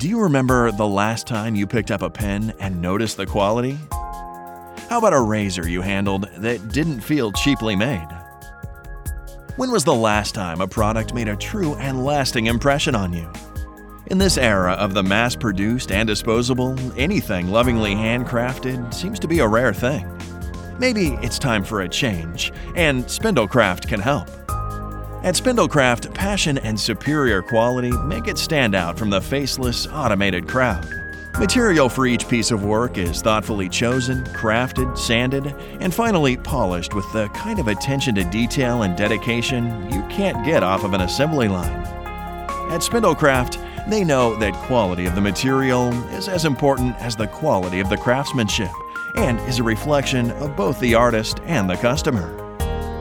Do you remember the last time you picked up a pen and noticed the quality? How about a razor you handled that didn't feel cheaply made? When was the last time a product made a true and lasting impression on you? In this era of the mass produced and disposable, anything lovingly handcrafted seems to be a rare thing. Maybe it's time for a change, and Spindlecraft can help. At Spindlecraft, passion and superior quality make it stand out from the faceless, automated crowd. Material for each piece of work is thoughtfully chosen, crafted, sanded, and finally polished with the kind of attention to detail and dedication you can't get off of an assembly line. At Spindlecraft, they know that quality of the material is as important as the quality of the craftsmanship and is a reflection of both the artist and the customer.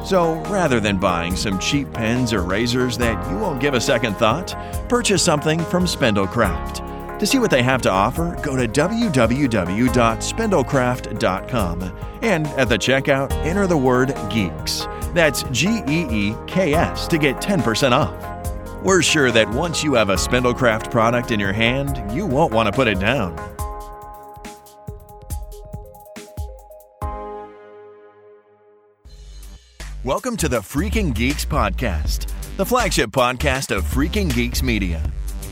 So rather than buying some cheap pens or razors that you won't give a second thought, purchase something from Spindlecraft. To see what they have to offer, go to www.spindlecraft.com and at the checkout, enter the word GEEKS. That's G E E K S to get 10% off. We're sure that once you have a Spindlecraft product in your hand, you won't want to put it down. Welcome to the Freaking Geeks Podcast, the flagship podcast of Freaking Geeks Media.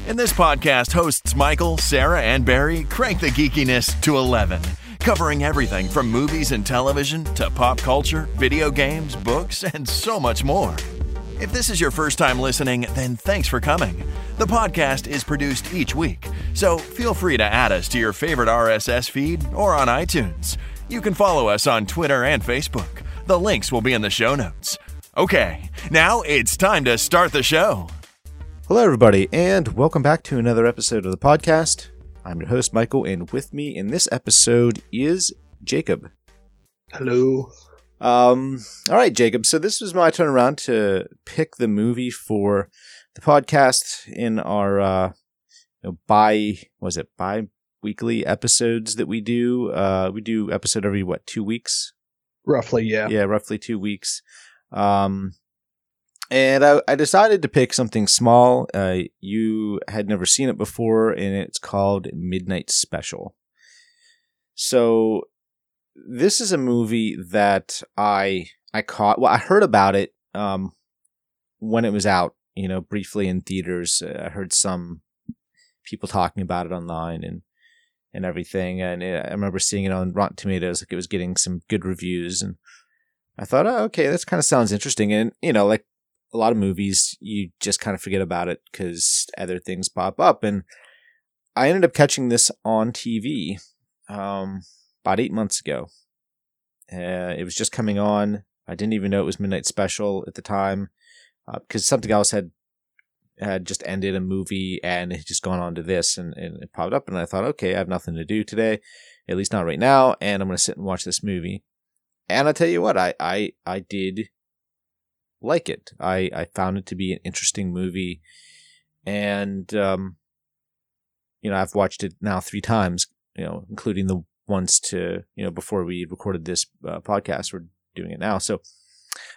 In this podcast, hosts Michael, Sarah, and Barry crank the geekiness to 11, covering everything from movies and television to pop culture, video games, books, and so much more. If this is your first time listening, then thanks for coming. The podcast is produced each week, so feel free to add us to your favorite RSS feed or on iTunes. You can follow us on Twitter and Facebook. The links will be in the show notes. Okay, now it's time to start the show. Hello, everybody, and welcome back to another episode of the podcast. I'm your host, Michael, and with me in this episode is Jacob. Hello. Um, all right, Jacob. So this was my turn around to pick the movie for the podcast in our uh, you know, bi was it bi weekly episodes that we do. Uh, we do episode every what two weeks. Roughly, yeah. Yeah, roughly two weeks. Um, and I, I decided to pick something small. Uh, you had never seen it before, and it's called Midnight Special. So, this is a movie that I I caught. Well, I heard about it um, when it was out. You know, briefly in theaters. Uh, I heard some people talking about it online, and and everything. And it, I remember seeing it on Rotten Tomatoes, like it was getting some good reviews. And I thought, oh, okay, this kind of sounds interesting. And, you know, like a lot of movies, you just kind of forget about it because other things pop up. And I ended up catching this on TV um, about eight months ago. Uh, it was just coming on. I didn't even know it was Midnight Special at the time because uh, something else had had just ended a movie and had just gone on to this and, and it popped up and I thought, okay, I have nothing to do today, at least not right now, and I'm gonna sit and watch this movie. And I tell you what, I, I, I did like it. I, I found it to be an interesting movie and um you know, I've watched it now three times, you know, including the ones to, you know, before we recorded this uh, podcast. We're doing it now. So,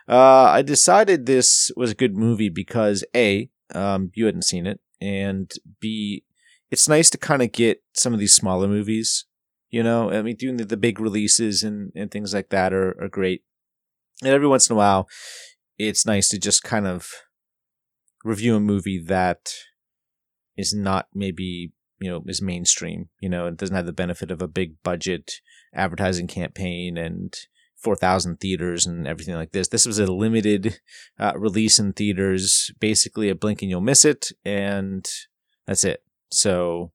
uh, I decided this was a good movie because A, um, you hadn't seen it, and B, it's nice to kind of get some of these smaller movies. You know, I mean, doing the, the big releases and, and things like that are, are great. And every once in a while, it's nice to just kind of review a movie that is not maybe you know is mainstream you know it doesn't have the benefit of a big budget advertising campaign and 4,000 theaters and everything like this. This was a limited uh, release in theaters, basically a blink and you'll miss it, and that's it. So,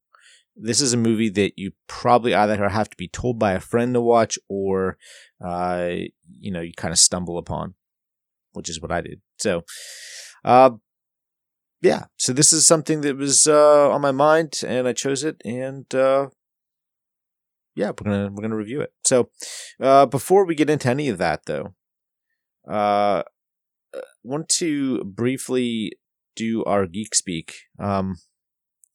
this is a movie that you probably either have to be told by a friend to watch or, uh, you know, you kind of stumble upon, which is what I did. So, uh, yeah, so this is something that was uh, on my mind, and I chose it, and uh, yeah, we're gonna we're gonna review it. So, uh, before we get into any of that, though, uh, want to briefly do our geek speak. Um,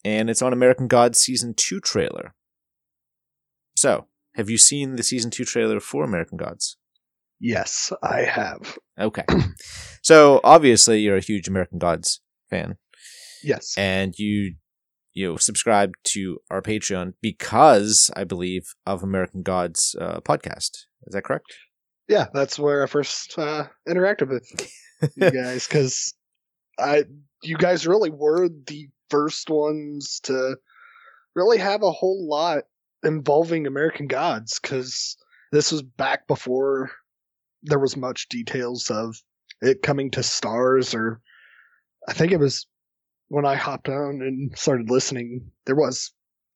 and it's on American Gods season two trailer. So, have you seen the season two trailer for American Gods? Yes, I have. Okay. so obviously you're a huge American Gods fan. Yes. And you you know, subscribe to our Patreon because I believe of American Gods uh, podcast. Is that correct? Yeah, that's where I first uh, interacted with you guys because I, you guys really were the first ones to really have a whole lot involving American Gods because this was back before there was much details of it coming to Starz or I think it was when I hopped on and started listening, there was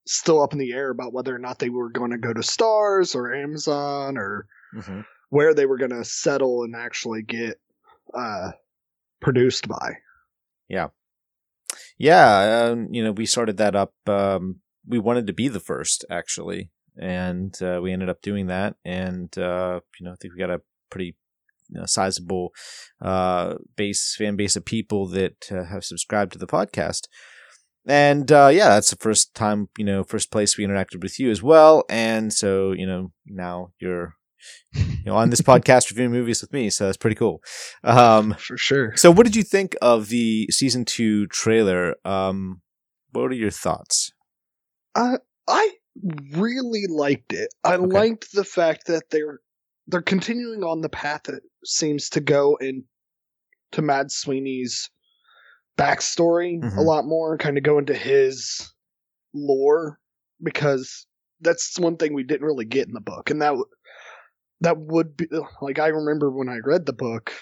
still up in the air about whether or not they were going to go to Starz or Amazon or Mm-hmm. where they were going to settle and actually get uh, produced by. Yeah, um, you know, we started that up. Um, we wanted to be the first, actually, and uh, we ended up doing that. And uh, you know, I think we got a pretty you know, sizable uh, base fan base of people that uh, have subscribed to the podcast. And uh, yeah, that's the first time, you know, first place we interacted with you as well. And so, you know, now you're, you know, on this podcast reviewing movies with me. So that's pretty cool. Um, For sure. so, what did you think of the season two trailer? Um, what are your thoughts? I I really liked it. I Okay. liked the fact that they're they're continuing on the path that seems to go in to Mad Sweeney's backstory a Mhm. lot more, kind of go into his lore because that's one thing we didn't really get in the book, and that that would be like I remember when I read the book.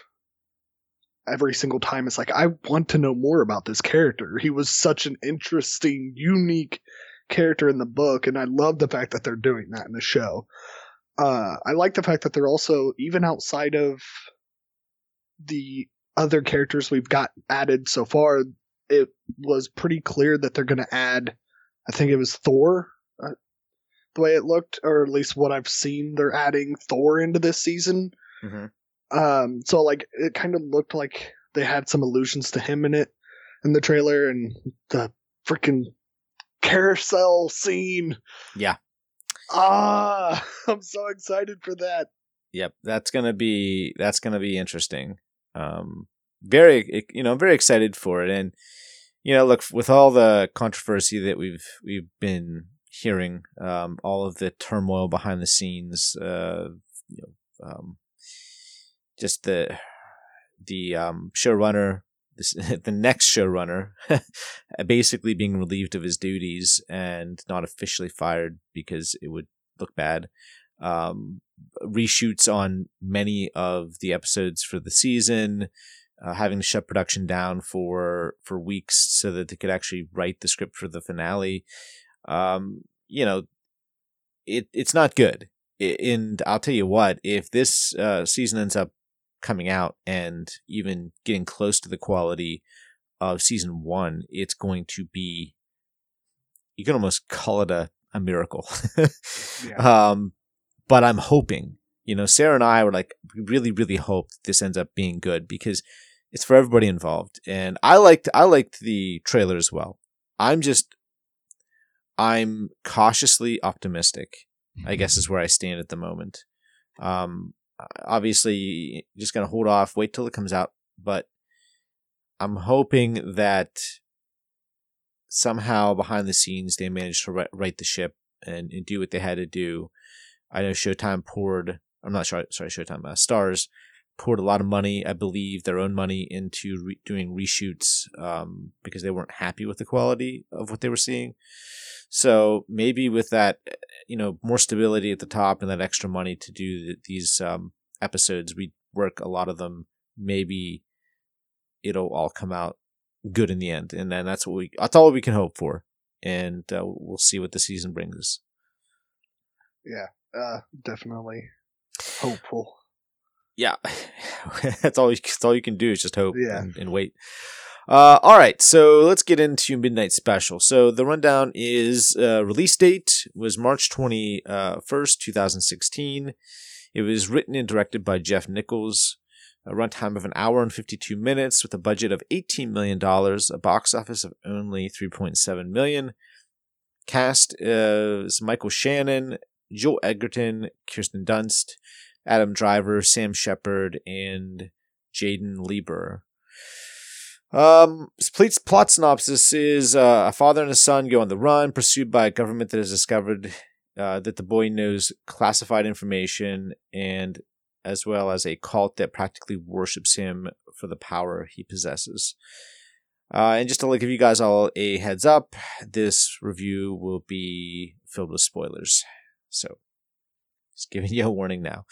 Every single time, it's like I want to know more about this character. He was such an interesting, unique character in the book, and I love the fact that they're doing that in the show. Uh, I like the fact that they're also even outside of the other characters we've got added so far. It was pretty clear that they're going to add. I think it was Thor. Uh, the way it looked, or at least what I've seen, they're adding Thor into this season. Mm-hmm. Um, so like it kind of looked like they had some allusions to him in it in the trailer, and the freaking carousel scene. Yeah. Ah, I'm so excited for that. Yep, that's gonna be that's gonna be interesting. Um, very, you know, I'm very excited for it, and you know, look with all the controversy that we've we've been hearing, um, all of the turmoil behind the scenes, uh, you know, um, just the the um, showrunner, the next showrunner, basically being relieved of his duties and not officially fired because it would look bad. Um, reshoots on many of the episodes for the season, uh, having to shut production down for for weeks so that they could actually write the script for the finale. Um, you know, it it's not good. And I'll tell you what, if this uh, season ends up coming out and even getting close to the quality of season one, it's going to be you can almost call it a, a miracle. Um, but I'm hoping, you know, Sarah and I were like, we really, really hope that this ends up being good because it's for everybody involved. And I liked, I liked the trailer as well. I'm just, I'm cautiously optimistic, I guess is where I stand at the moment. Um, obviously just going to hold off, wait till it comes out, but I'm hoping that somehow behind the scenes they managed to ri- right the ship and, and do what they had to do. I know Showtime poured, I'm not sure, sorry, Showtime, uh, Starz poured a lot of money, I believe, their own money into re- doing reshoots um, because they weren't happy with the quality of what they were seeing. So maybe with that, you know, more stability at the top and that extra money to do th- these um, episodes, we work a lot of them. Maybe it'll all come out good in the end, and then that's what we that's all we can hope for. And uh, we'll see what the season brings us. Uh, definitely hopeful. Yeah, that's all. You, that's all you can do is just hope Yeah. and, and wait. Uh, all right, so let's get into Midnight Special. So the rundown is uh, release date was March twenty first, two thousand sixteen. It was written and directed by Jeff Nichols. A runtime of an hour and fifty two minutes, with a budget of eighteen million dollars, a box office of only three point seven million. Cast uh, is Michael Shannon, Joel Edgerton, Kirsten Dunst, Adam Driver, Sam Shepard, and Jaeden Lieberher. Um, plot, synopsis is uh, a father and a son go on the run, pursued by a government that has discovered uh, that the boy knows classified information, and as well as a cult that practically worships him for the power he possesses. Uh, and just to like give you guys all a heads up, this review will be filled with spoilers. So, just giving you a warning now.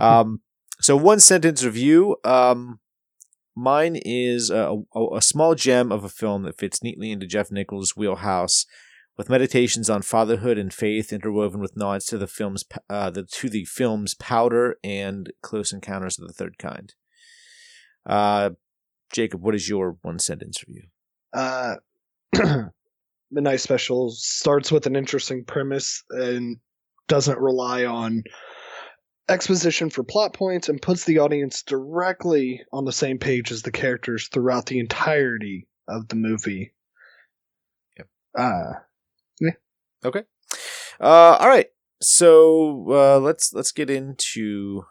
um, so one sentence review. Um, Mine is a, a, a, small gem of a film that fits neatly into Jeff Nichols' wheelhouse, with meditations on fatherhood and faith interwoven with nods to the film's uh, the, to the film's Powder and Close Encounters of the Third Kind. Uh, Jacob, what is your one sentence review? Uh, Midnight Special starts with an interesting premise and doesn't rely on exposition for plot points and puts the audience directly on the same page as the characters throughout the entirety of the movie. Yep. Uh, yeah. Okay. Uh, all right. So uh, let's let's get into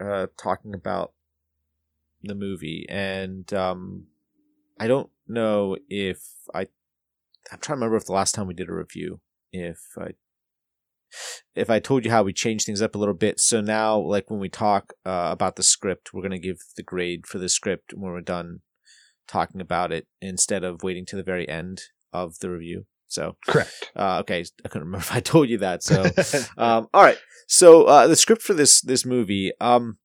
uh, talking about the movie, and um, I don't know if I. I'm trying to remember if the last time we did a review, if I if I told you how we changed things up a little bit. So now, like when we talk uh, about the script, we're going to give the grade for the script when we're done talking about it instead of waiting to the very end of the review. So correct. Uh, okay, I couldn't remember if I told you that. So, um, all right. So uh, the script for this this movie, um,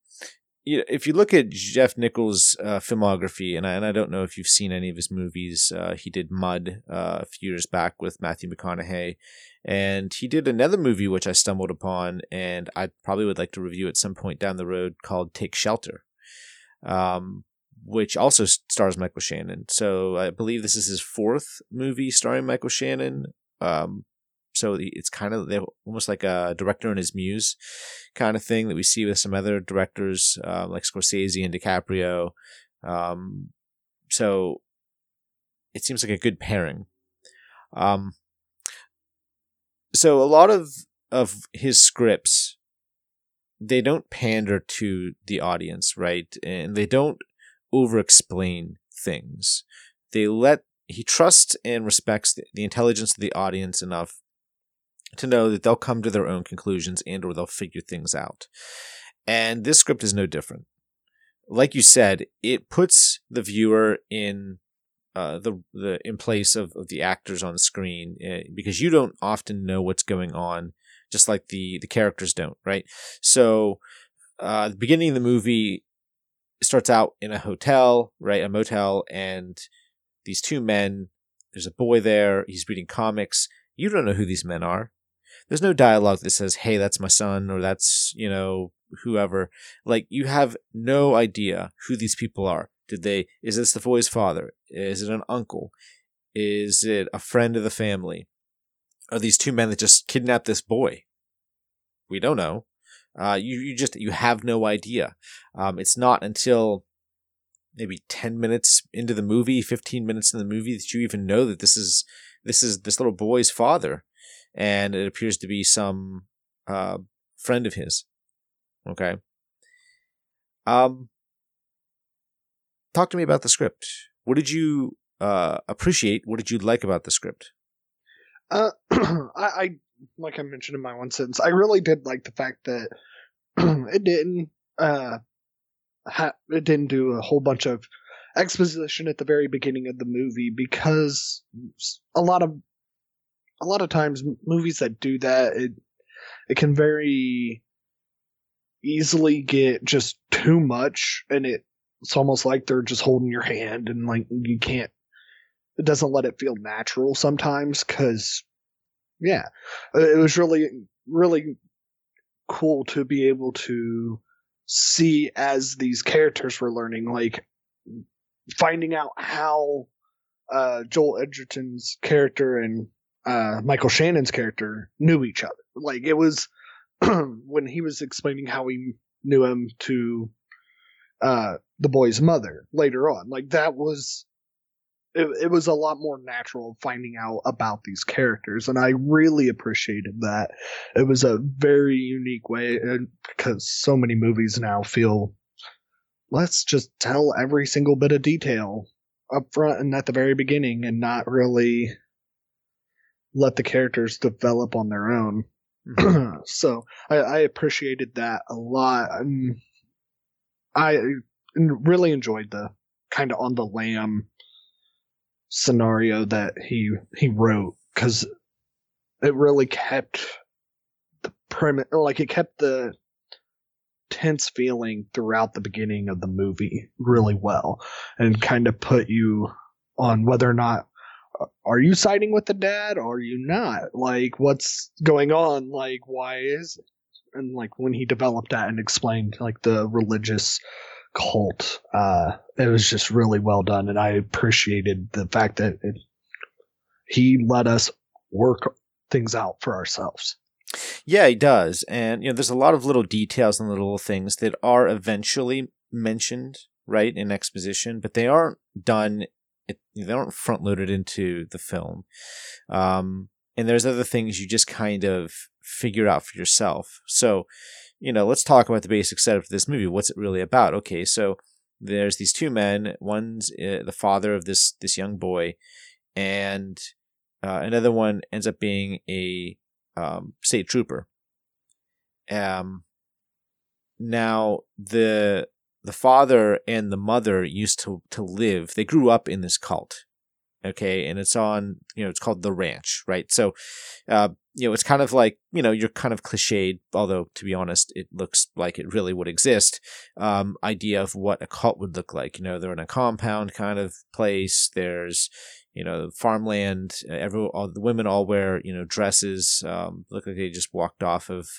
you know, if you look at Jeff Nichols' uh, filmography, and I, and I don't know if you've seen any of his movies, uh, he did Mud uh, a few years back with Matthew McConaughey, and he did another movie which I stumbled upon, and I probably would like to review at some point down the road called Take Shelter, um, which also stars Michael Shannon. So I believe this is his fourth movie starring Michael Shannon. Um, so it's kind of almost like a director and his muse kind of thing that we see with some other directors uh, like Scorsese and DiCaprio. Um, so it seems like a good pairing. Um, so a lot of of his scripts they don't pander to the audience, right? And they don't over explain things. They let he trusts and respects the, the intelligence of the audience enough to know that they'll come to their own conclusions and or they'll figure things out. And this script is no different. Like you said, it puts the viewer in uh, the the in place of, of the actors on screen uh, because you don't often know what's going on, just like the the characters don't, right? So, uh, the beginning of the movie starts out in a hotel, right, a motel, and these two men. There's a boy there. He's reading comics. You don't know who these men are. There's no dialogue that says, "Hey, that's my son," or "That's you know whoever." Like you have no idea who these people are. Did they? Is this the boy's father? Is it an uncle? Is it a friend of the family? Are these two men that just kidnapped this boy? We don't know. Uh, you you just you have no idea. Um, it's not until maybe ten minutes into the movie, fifteen minutes in the movie, that you even know that this is this is this little boy's father, and it appears to be some uh, friend of his. Okay. Um, talk to me about the script. What did you uh, appreciate? What did you like about the script? Uh, I, I, like I mentioned in my one sentence, I really did like the fact that it didn't uh, ha- it didn't do a whole bunch of exposition at the very beginning of the movie because a lot of a lot of times movies that do that it it can very easily get just too much and it it's almost like they're just holding your hand and like you can't it doesn't let it feel natural sometimes because yeah it was really really cool to be able to see as these characters were learning like finding out how uh, joel edgerton's character and uh, michael shannon's character knew each other like it was when he was explaining how he knew him to uh, the boy's mother later on. Like that was it, it was a lot more natural finding out about these characters and i really appreciated that it was a very unique way because so many movies now feel let's just tell every single bit of detail up front and at the very beginning and not really let the characters develop on their own. Mm-hmm. so I, I appreciated that a lot. And I really enjoyed the kind of on the lam scenario that he he wrote because it really kept the premise like it kept the tense feeling throughout the beginning of the movie really well and kind of put you on whether or not are you siding with the dad? Or are you not? Like what's going on? Like why is it? and like when he developed that and explained like the religious cult uh it was just really well done. And i appreciated the fact that it, he let us work things out for ourselves. Yeah, he does. And you know, there's a lot of little details and little things that are eventually mentioned, right, in exposition, but they aren't done it, they aren't front loaded into the film. Um, and there's other things you just kind of figure out for yourself. So, you know, let's talk about the basic setup of this movie. What's it really about? Okay, so there's these two men. One's uh, the father of this this young boy, and uh, another one ends up being a um, state trooper. Um, now the the father and the mother used to to live. They grew up in this cult, okay, and it's on you know it's called the ranch, right? So, uh, you know, it's kind of like you know you're kind of cliched, although to be honest, it looks like it really would exist. Um, idea of what a cult would look like. You know, they're in a compound kind of place. There's you know farmland. Every all the women all wear you know dresses. Um, look like they just walked off of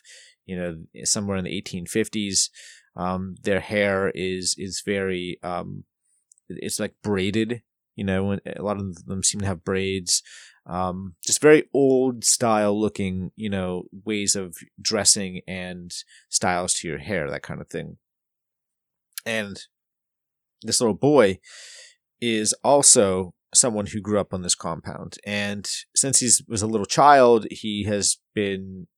you know somewhere in the 1850s. Um, their hair is is very um, it's like braided. You know, a lot of them seem to have braids. Um, just very old style looking, you know, ways of dressing and styles to your hair, that kind of thing. And this little boy is also someone who grew up on this compound. And since he was a little child, he has been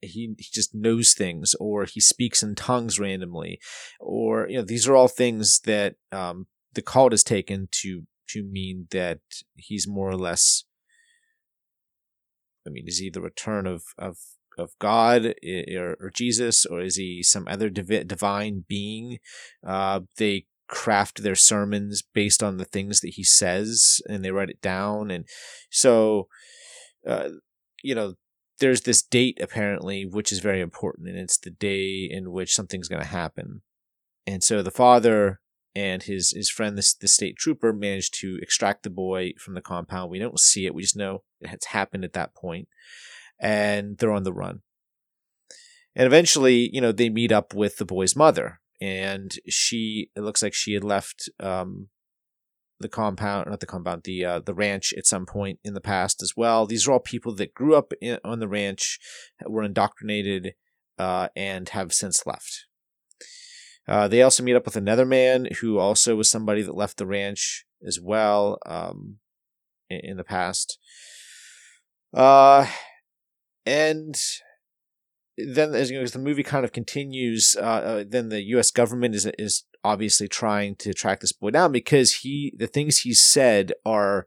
he he just knows things, or he speaks in tongues randomly, or you know these are all things that um, the cult has taken to to mean that he's more or less. I mean, is he the return of of of God or, or Jesus, or is he some other divi- divine being? Uh, they craft their sermons based on the things that he says, and they write it down, and so. Uh, you know, there's this date apparently which is very important and it's the day in which something's going to happen. And so the father and his his friend the, the state trooper managed to extract the boy from the compound. We don't see it we just know it has happened at that point and they're on the run. And eventually you know they meet up with the boy's mother and she it looks like she had left um, the compound, not the compound, the uh, the ranch at some point in the past as well. These are all people that grew up in, on the ranch, were indoctrinated, uh, and have since left. Uh, they also meet up with another man who also was somebody that left the ranch as well um, in, in the past. Uh, and then as, you know, as the movie kind of continues, uh, uh, then the U.S. government is is obviously trying to track this boy down because he the things he said are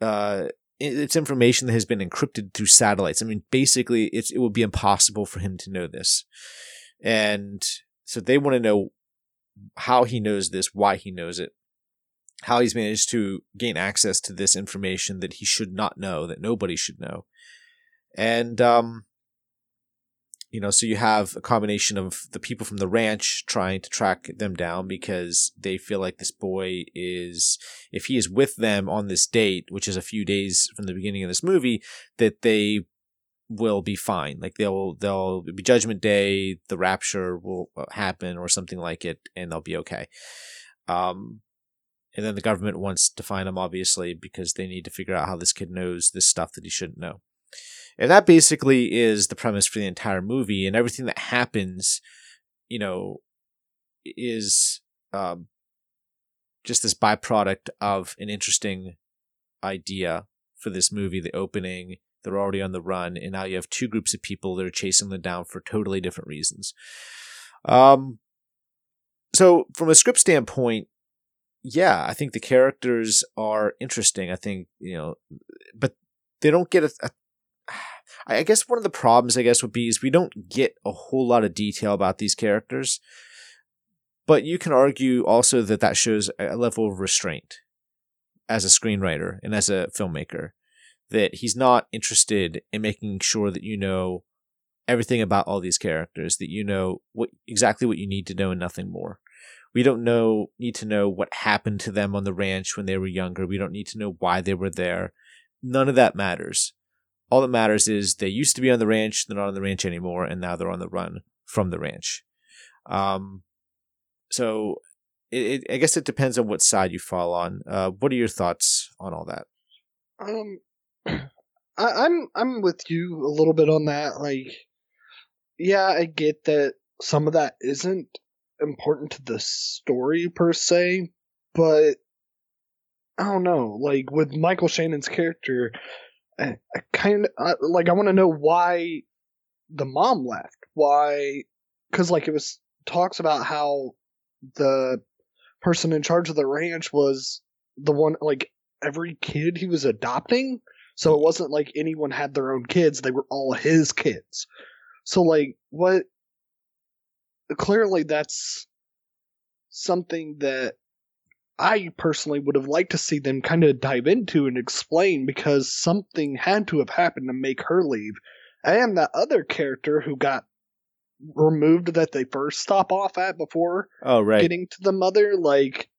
uh, it's information that has been encrypted through satellites. I mean, basically, it's it would be impossible for him to know this, and so they want to know how he knows this, why he knows it, how he's managed to gain access to this information that he should not know, that nobody should know, and um, you know, so you have a combination of the people from the ranch trying to track them down because they feel like this boy is, if he is with them on this date, which is a few days from the beginning of this movie, that they will be fine. Like they'll, they'll be judgment day, the rapture will uh, happen or something like it, and they'll be okay. Um, and then the government wants to find him, obviously, because they need to figure out how this kid knows this stuff that he shouldn't know. And that basically is the premise for the entire movie, and everything that happens, you know, is um, just this byproduct of an interesting idea for this movie. The opening, they're already on the run, and now you have two groups of people that are chasing them down for totally different reasons. Um, so from a script standpoint, yeah, I think the characters are interesting. I think you know, but they don't get a, a I guess one of the problems, I guess, would be is we don't get a whole lot of detail about these characters. But you can argue also that that shows a level of restraint as a screenwriter and as a filmmaker. That he's not interested in making sure that you know everything about all these characters, that you know what exactly what you need to know and nothing more. We don't know need to know what happened to them on the ranch when they were younger. We don't need to know why they were there. None of that matters all that matters is they used to be on the ranch, they're not on the ranch anymore, and now they're on the run from the ranch. Um, so it, it, I guess it depends on what side you fall on. Uh, what are your thoughts on all that? Um, I, I'm I'm with you a little bit on that. Like, yeah, I get that some of that isn't important to the story per se, but I don't know. Like with Michael Shannon's character, I, kind of like I want to know why the mom left. Why? Because like it was talks about how the person in charge of the ranch was the one like every kid he was adopting. So it wasn't like anyone had their own kids; they were all his kids. So like what? Clearly, that's something that I personally would have liked to see them kind of dive into and explain because something had to have happened to make her leave. And that other character who got removed that they first stop off at before oh right getting to the mother like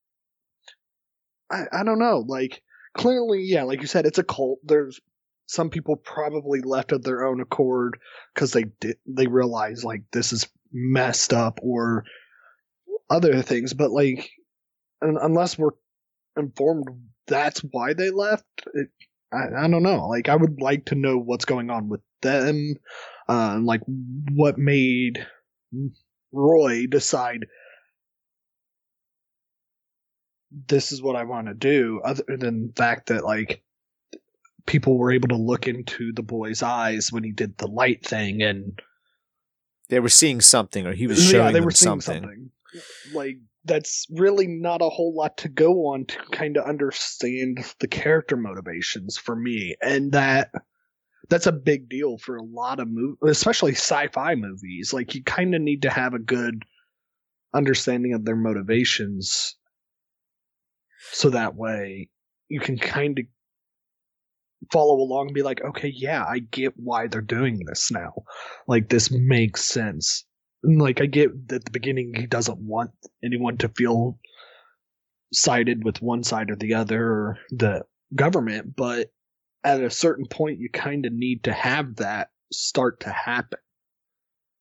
I, I don't know like clearly yeah like you said it's a cult there's some people probably left of their own accord because they did they realize like this is messed up or other things but like unless we're informed that's why they left, it, I, I, don't know. Like, I would like to know what's going on with them, uh, like what made Roy decide this is what I want to do, other than the fact that like people were able to look into the boy's eyes when he did the light thing and they were seeing something or he was showing yeah, they were seeing something. something. Like that's really not a whole lot to go on to kind of understand the character motivations for me and that that's a big deal for a lot of movies especially sci-fi movies. Like you kind of need to have a good understanding of their motivations so that way you can kind of follow along and be like okay yeah i get why they're doing this now. Like this makes sense like I get at the beginning he doesn't want anyone to feel sided with one side or the other or the government, but at a certain point you kind of need to have that start to happen.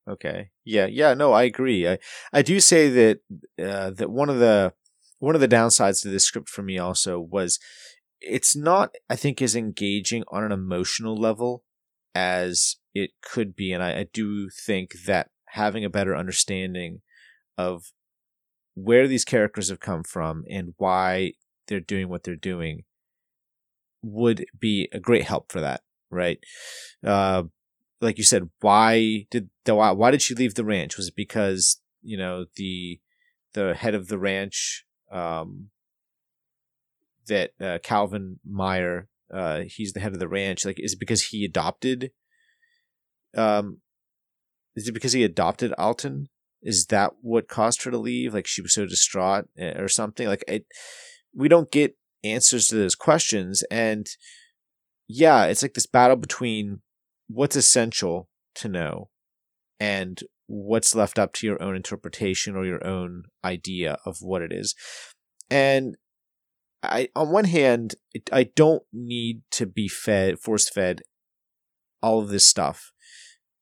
Okay. Yeah. Yeah. No, I agree. I I do say that uh, that one of the one of the downsides to this script for me also was it's not I think as engaging on an emotional level as it could be, and I, I do think that having a better understanding of where these characters have come from and why they're doing what they're doing would be a great help for that, right? Uh, like you said, why did the why, why did she leave the ranch? Was it because you know the the head of the ranch um, that uh, Calvin Meyer, uh, he's the head of the ranch. Like, is it because he adopted um, is it because he adopted Alton? Is that what caused her to leave? Like she was so distraught eh, or something? Like it, we don't get answers to those questions. And yeah, it's like this battle between what's essential to know and what's left up to your own interpretation or your own idea of what it is. And I, on one hand, I don't need to be fed, force fed all of this stuff.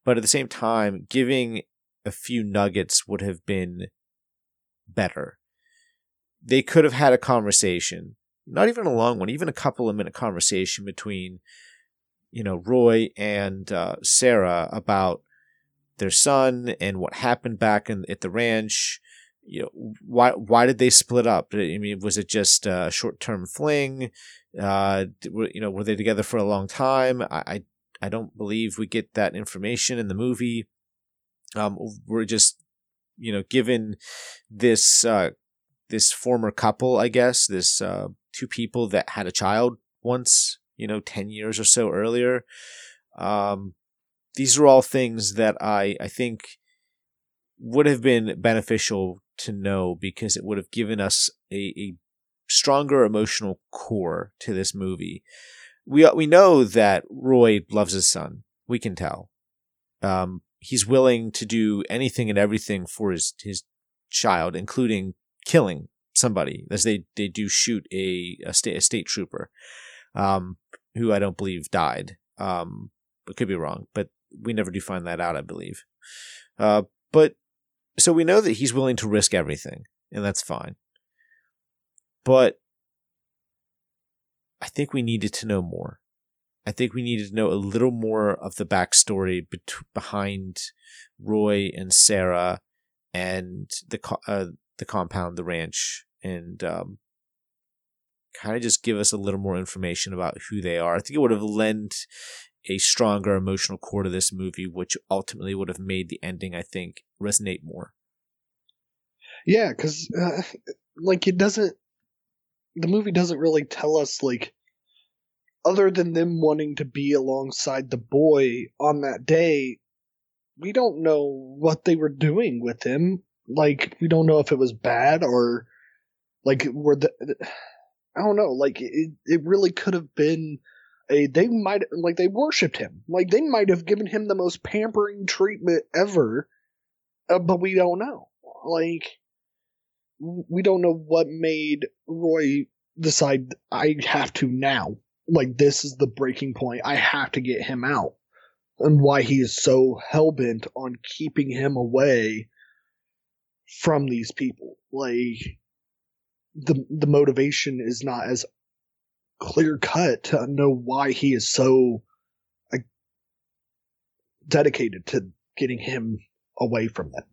But at the same time, giving a few nuggets would have been better. They could have had a conversation, not even a long one, even a couple of minute conversation between, you know, Roy and uh, Sarah about their son and what happened back in, at the ranch. You know, why why did they split up? I mean, was it just a short term fling? Uh, you know, were they together for a long time? I, I I don't believe we get that information in the movie. Um, we're just, you know, given this uh, this former couple, I guess, this uh, two people that had a child once, you know, 10 years or so earlier. Um, these are all things that I, I think would have been beneficial to know because it would have given us a, a stronger emotional core to this movie. We, we know that Roy loves his son. We can tell. Um, he's willing to do anything and everything for his, his child, including killing somebody as they, they do shoot a, a state, a state trooper, um, who I don't believe died. Um, could be wrong, but we never do find that out, I believe. Uh, but so we know that he's willing to risk everything, and that's fine. But I think we needed to know more. I think we needed to know a little more of the backstory behind Roy and Sarah and the co- uh, the compound, the ranch, and um, kind of just give us a little more information about who they are. I think it would have lent a stronger emotional core to this movie, which ultimately would have made the ending, I think, resonate more. Yeah, because uh, like it doesn't. The movie doesn't really tell us like, other than them wanting to be alongside the boy on that day. We don't know what they were doing with him. Like we don't know if it was bad or like were the. I don't know. Like it, it really could have been a. They might like they worshipped him. Like they might have given him the most pampering treatment ever, uh, but we don't know. Like we don't know what made Roy decide I have to now. Like this is the breaking point. I have to get him out. And why he is so hell bent on keeping him away from these people. Like the the motivation is not as clear cut to know why he is so dedicated to getting him away from them.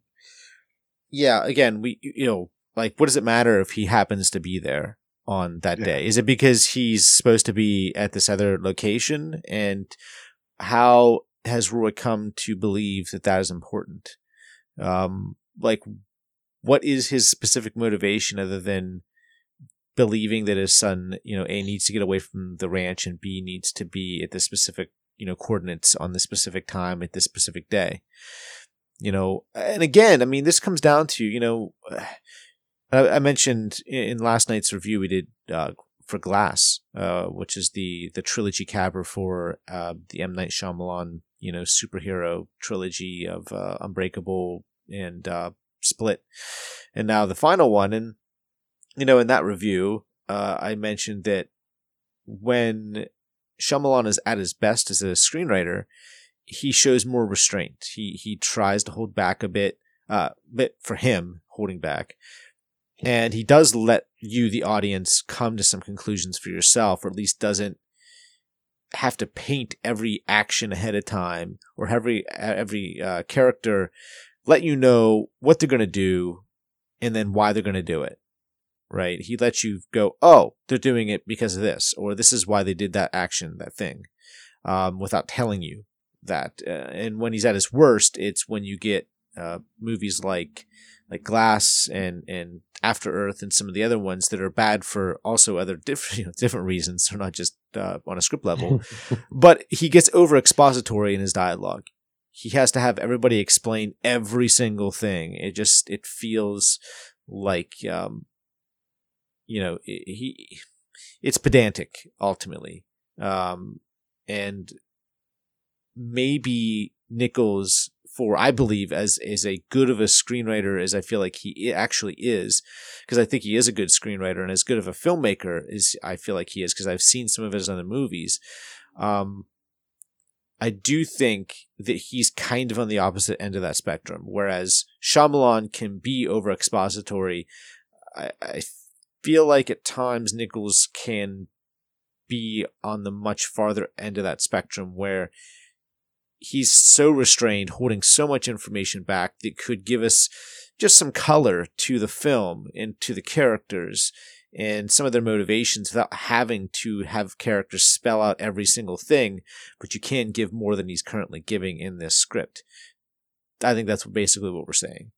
Yeah, again, we you know like, what does it matter if he happens to be there on that yeah. day? Is it because he's supposed to be at this other location? And how has Roy come to believe that that is important? Um, like, what is his specific motivation other than believing that his son, you know, A needs to get away from the ranch and B needs to be at the specific, you know, coordinates on the specific time at this specific day? You know, and again, I mean, this comes down to, you know, I, mentioned in last night's review we did uh, for Glass, uh, which is the the trilogy cover for uh, the M Night Shyamalan you know superhero trilogy of uh, Unbreakable and uh, Split, and now the final one. And you know, in that review, uh, I mentioned that when Shyamalan is at his best as a screenwriter, he shows more restraint. He he tries to hold back a bit, uh, bit for him holding back and he does let you the audience come to some conclusions for yourself or at least doesn't have to paint every action ahead of time or every every uh, character let you know what they're going to do and then why they're going to do it right? He lets you go oh they're doing it because of this or this is why they did that action that thing um, without telling you that uh, and when he's at his worst it's when you get uh, movies like like Glass and and After Earth and some of the other ones that are bad for also other different you know, different reasons. They're not just uh, on a script level, but he gets over expository in his dialogue. He has to have everybody explain every single thing. It just it feels like um, you know he it's pedantic ultimately, um, and maybe Nichols for I believe as as a good of a screenwriter as I feel like he actually is because I think he is a good screenwriter and as good of a filmmaker as I feel like he is because I've seen some of his other movies. Um, I do think that he's kind of on the opposite end of that spectrum. Whereas Shyamalan can be over expository, I, I feel like at times Nichols can be on the much farther end of that spectrum where he's so restrained, holding so much information back that could give us just some color to the film and to the characters and some of their motivations without having to have characters spell out every single thing, but you can give more than he's currently giving in this script. I think that's basically what we're saying.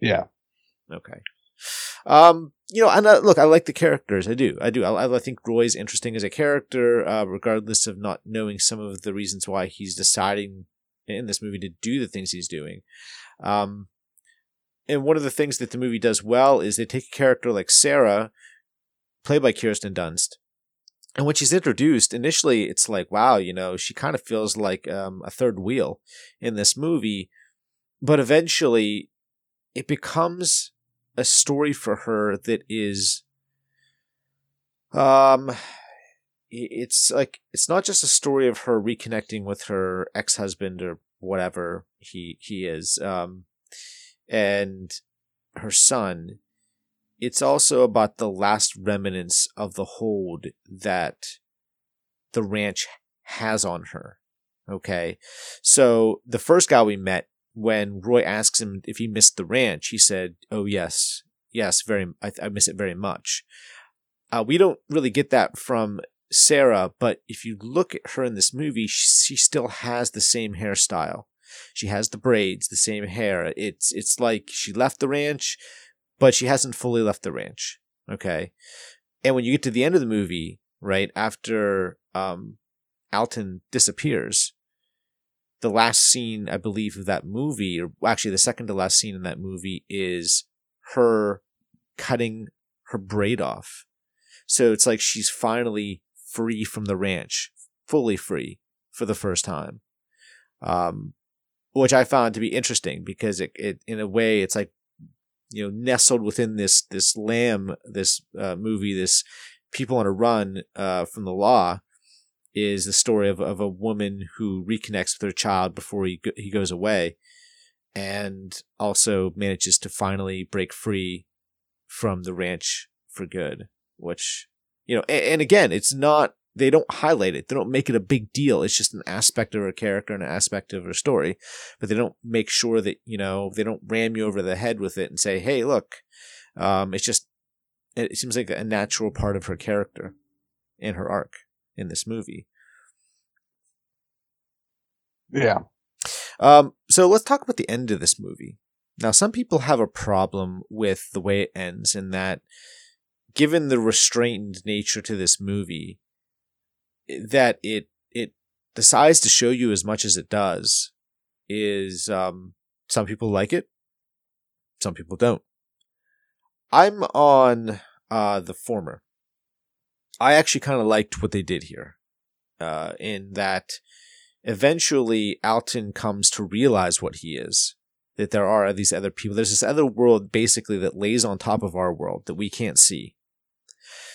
Yeah. Okay. Um, you know, and uh, look, I like the characters. I do. I do. I, I think Roy's interesting as a character, uh, regardless of not knowing some of the reasons why he's deciding in this movie to do the things he's doing. Um, and one of the things that the movie does well is they take a character like Sarah, played by Kirsten Dunst, and when she's introduced, initially it's like, wow, you know, she kind of feels like um, a third wheel in this movie, but eventually it becomes a story for her that is um it's like it's not just a story of her reconnecting with her ex-husband or whatever he he is um and her son. It's also about the last remnants of the hold that the ranch has on her okay? So the first guy we met when Roy asks him if he missed the ranch, he said, "Oh yes, yes, very. I, I miss it very much." Uh, we don't really get that from Sarah, but if you look at her in this movie, she, she still has the same hairstyle. She has the braids, the same hair. It's it's like she left the ranch, but she hasn't fully left the ranch. Okay, and when you get to the end of the movie, right after um, Alton disappears, the last scene, I believe, of that movie, or actually the second to last scene in that movie, is her cutting her braid off. So it's like she's finally free from the ranch, fully free for the first time. Um, which I found to be interesting because it, it, in a way, it's like, you know, nestled within this, this lamb, this, uh, movie, this people on a run, uh, from the law is the story of, of a woman who reconnects with her child before he, he goes away and also manages to finally break free from the ranch for good, which, you know, and, and again, it's not, they don't highlight it. They don't make it a big deal. It's just an aspect of her character and an aspect of her story, but they don't make sure that, you know, they don't ram you over the head with it and say, Hey, look, um, it's just, it seems like a natural part of her character in her arc in this movie. Yeah. Um, so let's talk about the end of this movie. Now, some people have a problem with the way it ends, in that, given the restrained nature to this movie, that it it decides to show you as much as it does, is um, some people like it, some people don't. I'm on uh, the former. I actually kind of liked what they did here, uh, in that eventually Alton comes to realize what he is. That there are these other people. There's this other world basically that lays on top of our world that we can't see.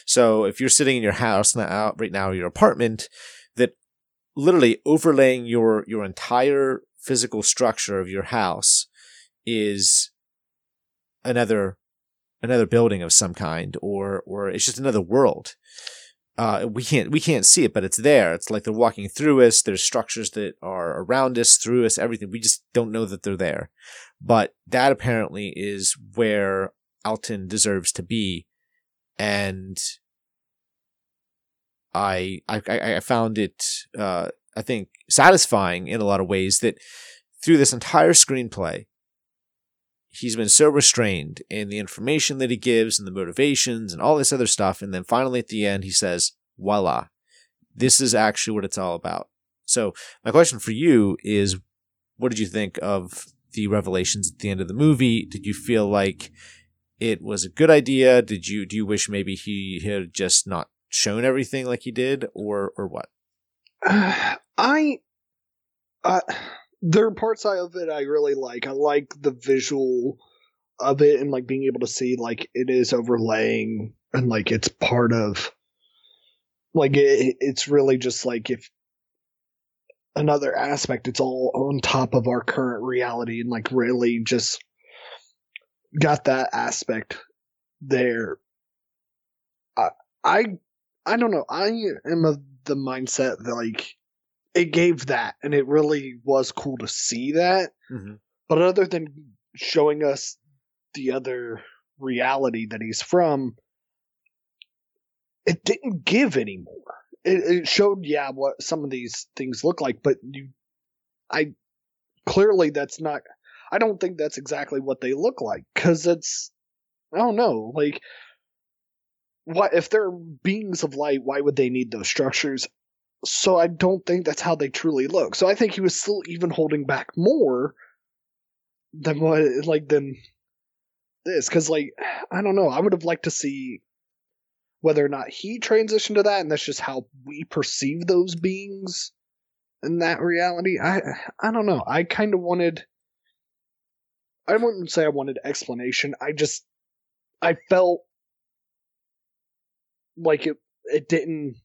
So if you're sitting in your house now, right now, your apartment, that literally overlaying your your entire physical structure of your house is another another building of some kind, or or it's just another world uh, we can't we can't see it, but it's there. It's like they're walking through us. There's structures that are around us, through us, everything. We just don't know that they're there. But that apparently is where Alton deserves to be, and I I I found it uh, I think satisfying in a lot of ways that through this entire screenplay he's been so restrained in the information that he gives and the motivations and all this other stuff. And then finally at the end, he says, voila, this is actually what it's all about. So my question for you is, what did you think of the revelations at the end of the movie? Did you feel like it was a good idea? Did you, do you wish maybe he had just not shown everything like he did or, or what? Uh, I, uh, there are parts of it I really like. I like the visual of it and like being able to see like it is overlaying and like it's part of like it, it's really just like if another aspect it's all on top of our current reality and like really just got that aspect there i i i don't know i am of the mindset that like it gave that, and it really was cool to see that. Mm-hmm. But other than showing us the other reality that he's from, it didn't give anymore. It, it showed, yeah, what some of these things look like, but you, I clearly that's not. I don't think that's exactly what they look like because it's I don't know. Like, what if they're beings of light? Why would they need those structures? So I don't think that's how they truly look. So I think he was still even holding back more than what, like, than this. Because, like, I don't know. I would have liked to see whether or not he transitioned to that, and that's just how we perceive those beings in that reality. I I don't know. I kind of wanted. I wouldn't say I wanted explanation. I just I felt like it it didn't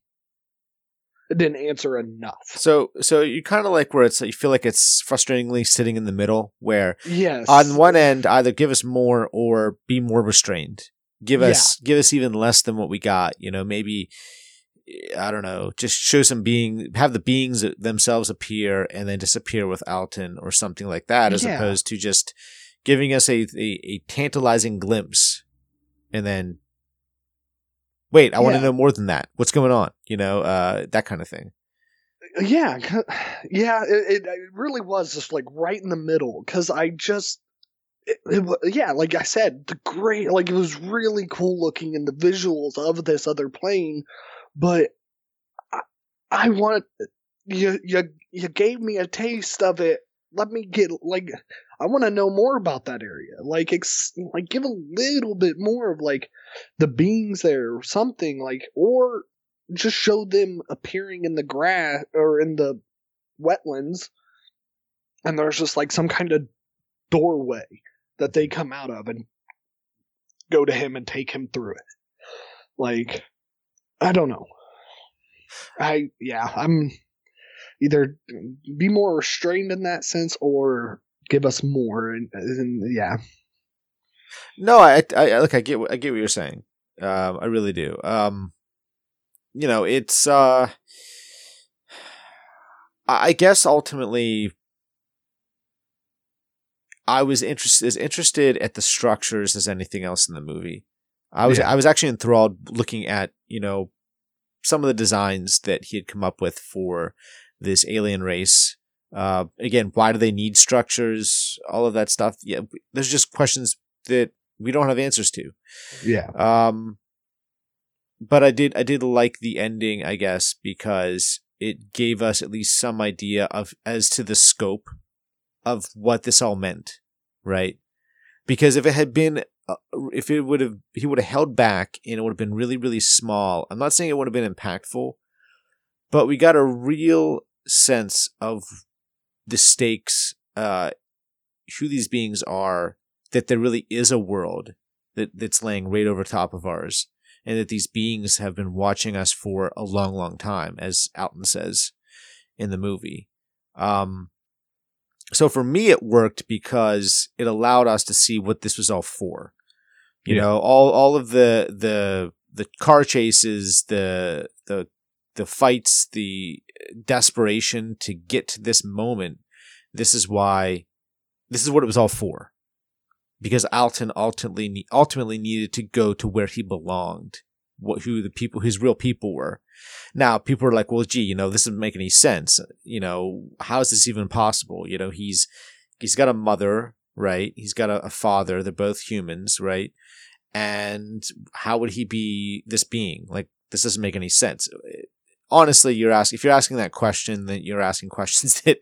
didn't answer enough. So so you kind of like where it's you feel like it's frustratingly sitting in the middle where Yes. on one end either give us more or be more restrained. Give us give us even less than what we got, you know, maybe I don't know, just show some being have the beings themselves appear and then disappear with Alton or something like that as Yeah. opposed to just giving us a, a, a tantalizing glimpse and then wait, I want to know more than that. What's going on? You know, uh, that kind of thing. yeah, yeah, it, it it really was just like right in the middle because I just, it, it, yeah, like I said, the great, like it was really cool looking in the visuals of this other plane, but I, I want you, you, you gave me a taste of it. Let me get like I want to know more about that area. Like, ex- like give a little bit more of like the beings there or something like, or just show them appearing in the grass or in the wetlands and there's just like some kind of doorway that they come out of and go to him and take him through it like i don't know i yeah i'm either be more restrained in that sense or give us more and, and yeah No, I, I, look, I get, what- I get what you're saying. Um, I really do. Um, you know, it's, uh, I I guess ultimately, I was interested as interested at the structures as anything else in the movie. I was, Yeah. I was actually enthralled looking at, you know, some of the designs that he had come up with for this alien race. Uh, again, why do they need structures? All of that stuff. Yeah, there's just questions that we don't have answers to. yeah Um, but I did I did like the ending, I guess, because it gave us at least some idea of as to the scope of what this all meant, right? Because if it had been, uh, if it would have, he would have held back and it would have been really, really small. I'm not saying it would have been impactful, but we got a real sense of the stakes, uh, who these beings are, that there really is a world that, that's laying right over top of ours, and that these beings have been watching us for a long, long time, as Alton says in the movie. Um, so for me, it worked because it allowed us to see what this was all for. You Yeah. know, all all of the the the car chases, the the the fights, the desperation to get to this moment. This is why. This is what it was all for. Because Alton ultimately ultimately needed to go to where he belonged, what who the people his real people were. Now people are like, well, gee, you know, this doesn't make any sense. You know, how is this even possible? You know, he's he's got a mother, right? He's got a, a father. They're both humans, right? And how would he be this being? Like, this doesn't make any sense. Honestly, you're asking if you're asking that question, then you're asking questions that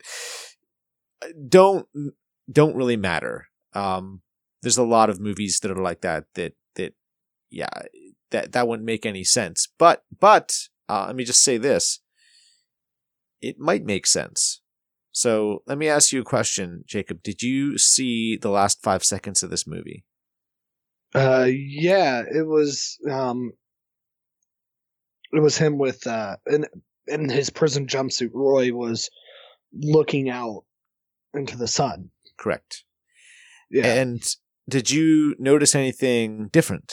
don't don't really matter. Um, there's a lot of movies that are like that. That that yeah, that that wouldn't make any sense. But but uh, let me just say this: it might make sense. So let me ask you a question, Jacob. Did you see the last five seconds of this movie? Uh, yeah, it was um, it was him with uh, in in his prison jumpsuit. Roy was looking out into the sun. Correct. Yeah, And did you notice anything different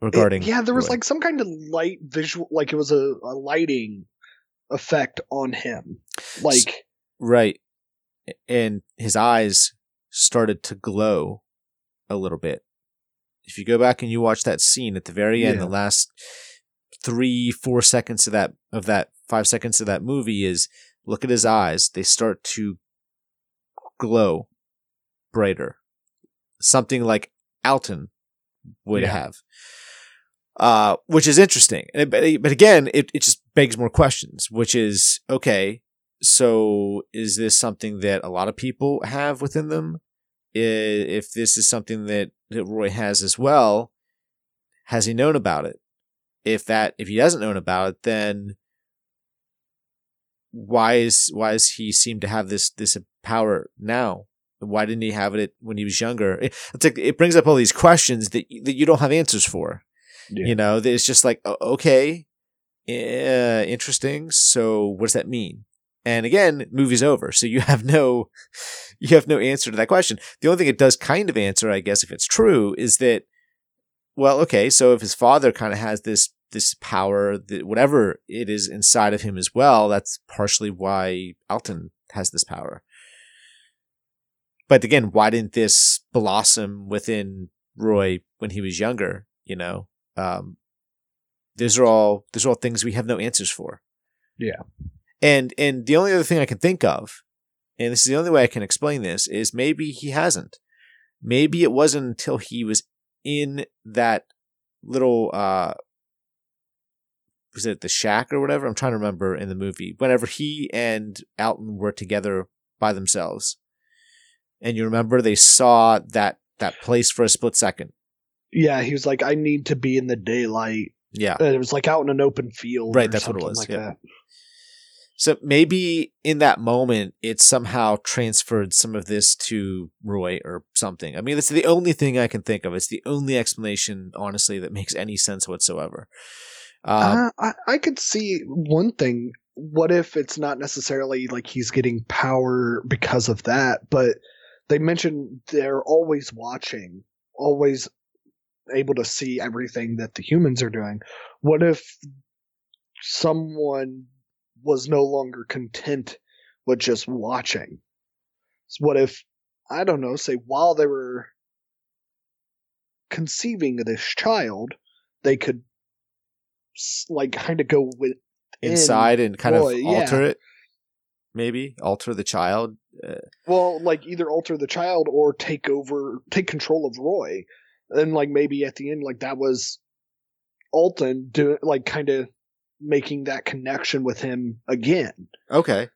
regarding? It- yeah, there was Roy? like some kind of light visual, like it was a, a lighting effect on him. Like, right, and his eyes started to glow a little bit. If you go back and you watch that scene at the very end, Yeah. the last three, four seconds of that of that five seconds of that movie is look at his eyes. They start to glow brighter. Something like Alton would Yeah. have. Uh, which is interesting. But, but again, it, it just begs more questions, which is okay, so is this something that a lot of people have within them? If this is something that, that Roy has as well, has he known about it? If that if he doesn't known about it, then why is why does he seem to have this this power now? Why didn't he have it when he was younger? It, it's like it brings up all these questions that that you don't have answers for. Yeah. You know, it's just like okay, uh, interesting. So what does that mean? And again, movie's over, so you have no you have no answer to that question. The only thing it does kind of answer, I guess, if it's true, is that well, okay, so if his father kind of has this this power, that whatever it is inside of him as well, that's partially why Alton has this power. But again, why didn't this blossom within Roy when he was younger? You know, um, these are all these are all things we have no answers for. Yeah. And and the only other thing I can think of, and this is the only way I can explain this, is maybe he hasn't. Maybe it wasn't until he was in that little uh was it the shack or whatever? I'm trying to remember in the movie. Whenever he and Alton were together by themselves. And you remember they saw that that place for a split second. Yeah, he was like, I need to be in the daylight. Yeah. And it was like out in an open field. Right, that's what it was, Like yeah. that. So maybe in that moment it somehow transferred some of this to Roy or something. I mean, that's the only thing I can think of. It's the only explanation, honestly, that makes any sense whatsoever. Um, Uh, I, I could see one thing. What if it's not necessarily like he's getting power because of that, but they mentioned they're always watching, always able to see everything that the humans are doing. What if someone was no longer content with just watching? So what if, I don't know, say while they were conceiving this child, they could like kind of go with inside and kind of yeah. alter it. Maybe alter the child. Uh, well like either alter the child or take over take control of roy and like maybe at the end like that was alton doing like kind of making that connection with him again okay.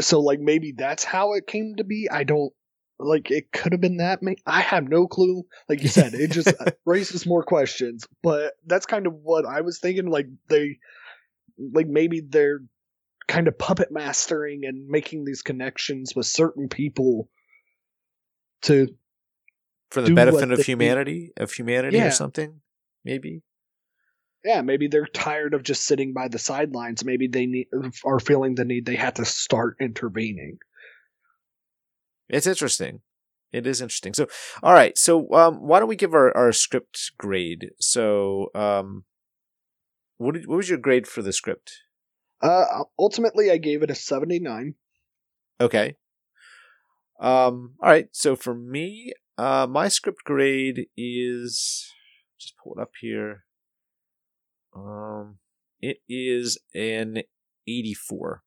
so like maybe that's how it came to be i don't like it could have been that may- i have no clue like you said it just uh, raises more questions but that's kind of what i was thinking like they like maybe they're kind of puppet mastering and making these connections with certain people to For the benefit of humanity, of humanity Yeah. or something. Maybe. Yeah maybe they're tired of just sitting by the sidelines maybe they need are feeling the need they had to start intervening It's interesting. It is interesting. So, all right. So, um, why don't we give our, our script grade? So, um, what did, what was your grade for the script? uh ultimately i gave it a 79 Okay. Um, all right. So for me, uh, my script grade is just pull it up here. Um, it is an 84.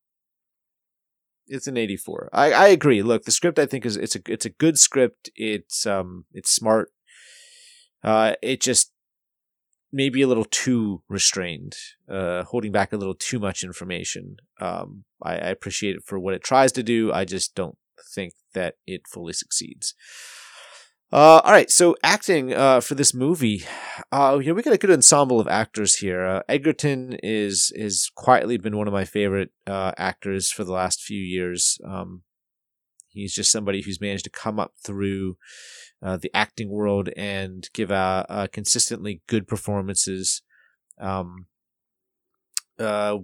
It's an 84. I, I agree. Look, the script I think is it's a it's a good script. It's um it's smart. Uh, it just maybe a little too restrained, uh, holding back a little too much information. Um, I, I appreciate it for what it tries to do. I just don't think that it fully succeeds. Uh, all right, so acting uh, for this movie, uh, you know, we got a good ensemble of actors here. Uh, Edgerton is is quietly been one of my favorite uh, actors for the last few years. Um, he's just somebody who's managed to come up through uh, the acting world and give uh, consistently good performances. Um, uh,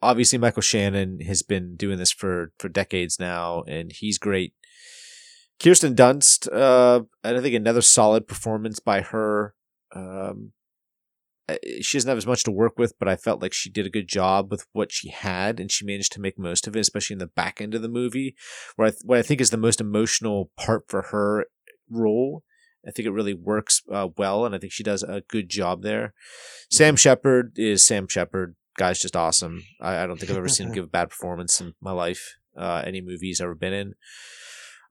obviously, Michael Shannon has been doing this for for decades now, and he's great. Kirsten Dunst, uh, I think another solid performance by her. Um, she doesn't have as much to work with, but I felt like she did a good job with what she had, and she managed to make most of it, especially in the back end of the movie, where I th- what I think is the most emotional part for her role. I think it really works uh, well, and I think she does a good job there. Sam Shepard is Sam Shepard. Guy's just awesome. I, I don't think I've ever seen him give a bad performance in my life. Uh, any movie he's ever been in.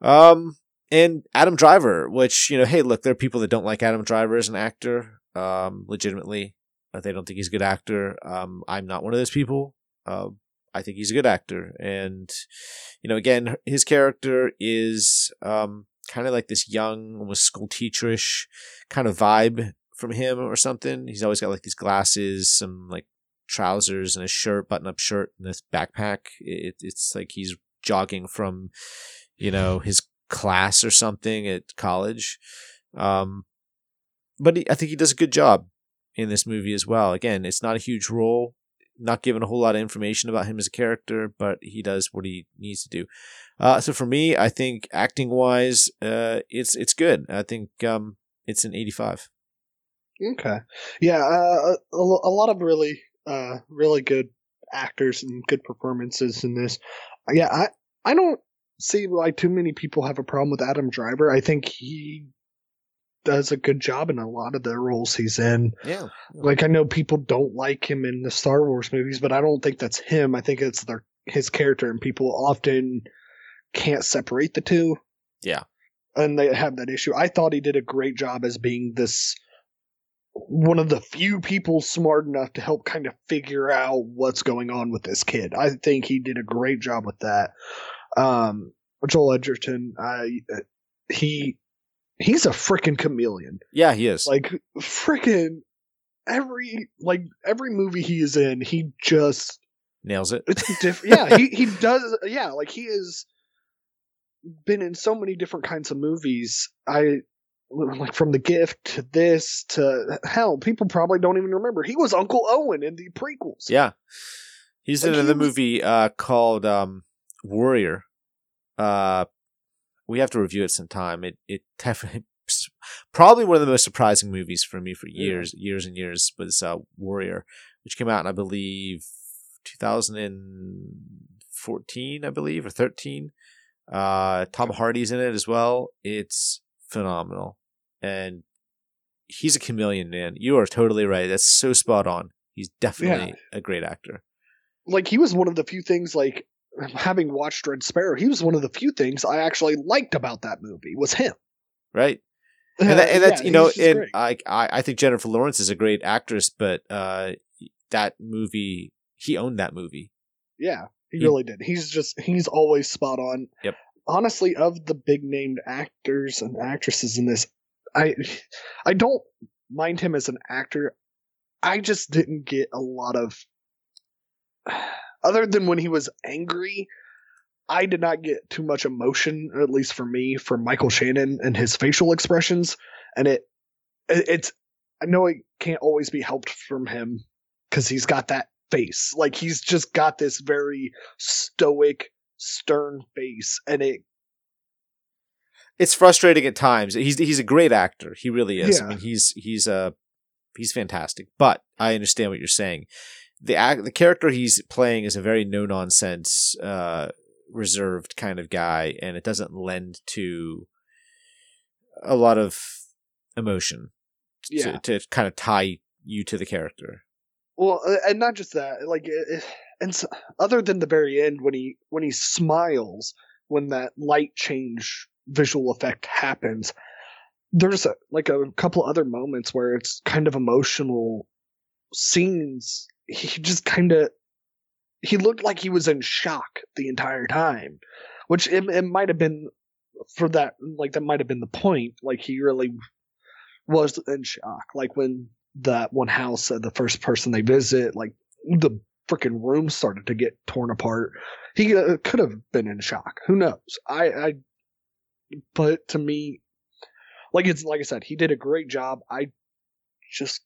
Um, and Adam Driver, which you know, hey, look, there are people that don't like Adam Driver as an actor, um, legitimately. Uh, they don't think he's a good actor. Um, I'm not one of those people. Uh, I think he's a good actor, and you know, again, his character is um, kind of like this young, almost school teacherish kind of vibe from him or something. He's always got like these glasses, some like trousers and a shirt, button up shirt, and this backpack. It, it's like he's jogging from, you know, his class or something at college. Um, but he, I think he does a good job in this movie as well. Again, it's not a huge role, not given a whole lot of information about him as a character, but he does what he needs to do. Uh, so for me, I think acting wise, uh, it's it's good. I think um, it's an 85. Okay. Yeah, uh, a, a lot of really, uh, really good actors and good performances in this. Yeah, I, I don't see why too many people have a problem with Adam Driver. I think he does a good job in a lot of the roles he's in. Yeah. Like I know people don't like him in the Star Wars movies, but I don't think that's him. I think it's their his character, and people often can't separate the two. Yeah. And they have that issue. I thought he did a great job as being this one of the few people smart enough to help kind of figure out what's going on with this kid. I think he did a great job with that. Um, Joel Edgerton, I he he's a freaking chameleon. Yeah, he is. Like freaking every like every movie he is in, he just nails it. It's different. yeah, he he does. Yeah, like he has been in so many different kinds of movies. I like from the gift to this to hell people probably don't even remember he was uncle owen in the prequels yeah he's like in another was... movie uh, called um, warrior uh, we have to review it sometime it it definitely probably one of the most surprising movies for me for years yeah. years and years was uh, warrior which came out in i believe 2014 i believe or 13 uh, tom hardy's in it as well it's phenomenal. And he's a chameleon, man. You are totally right. That's so spot on. He's definitely yeah. a great actor. Like he was one of the few things like having watched Red Sparrow, he was one of the few things I actually liked about that movie was him. Right. And, that, and that's yeah, you know, and I, I I think Jennifer Lawrence is a great actress, but uh, that movie he owned that movie. Yeah, he, he really did. He's just he's always spot on. Yep honestly, of the big named actors and actresses in this, I I don't mind him as an actor. I just didn't get a lot of other than when he was angry. I did not get too much emotion, at least for me, from Michael Shannon and his facial expressions, and it, it it's I know it can't always be helped from him because he's got that face, like he's just got this very stoic, stern face, and it it's frustrating at times. He's he's a great actor. He really is. Yeah. I mean, he's he's a uh, he's fantastic. But I understand what you're saying. The act, the character he's playing is a very no nonsense, uh, reserved kind of guy, and it doesn't lend to a lot of emotion yeah. to, to kind of tie you to the character. Well, and not just that, like, and so, other than the very end when he when he smiles when that light change visual effect happens, there's a, like a couple other moments where it's kind of emotional scenes. He just kind of he looked like he was in shock the entire time, which it, it might have been for that like that might have been the point. Like he really was in shock. Like when that one house, uh, the first person they visit, like the freaking room started to get torn apart. He uh, could have been in shock. Who knows? I, I, but to me, like it's like I said, he did a great job. I just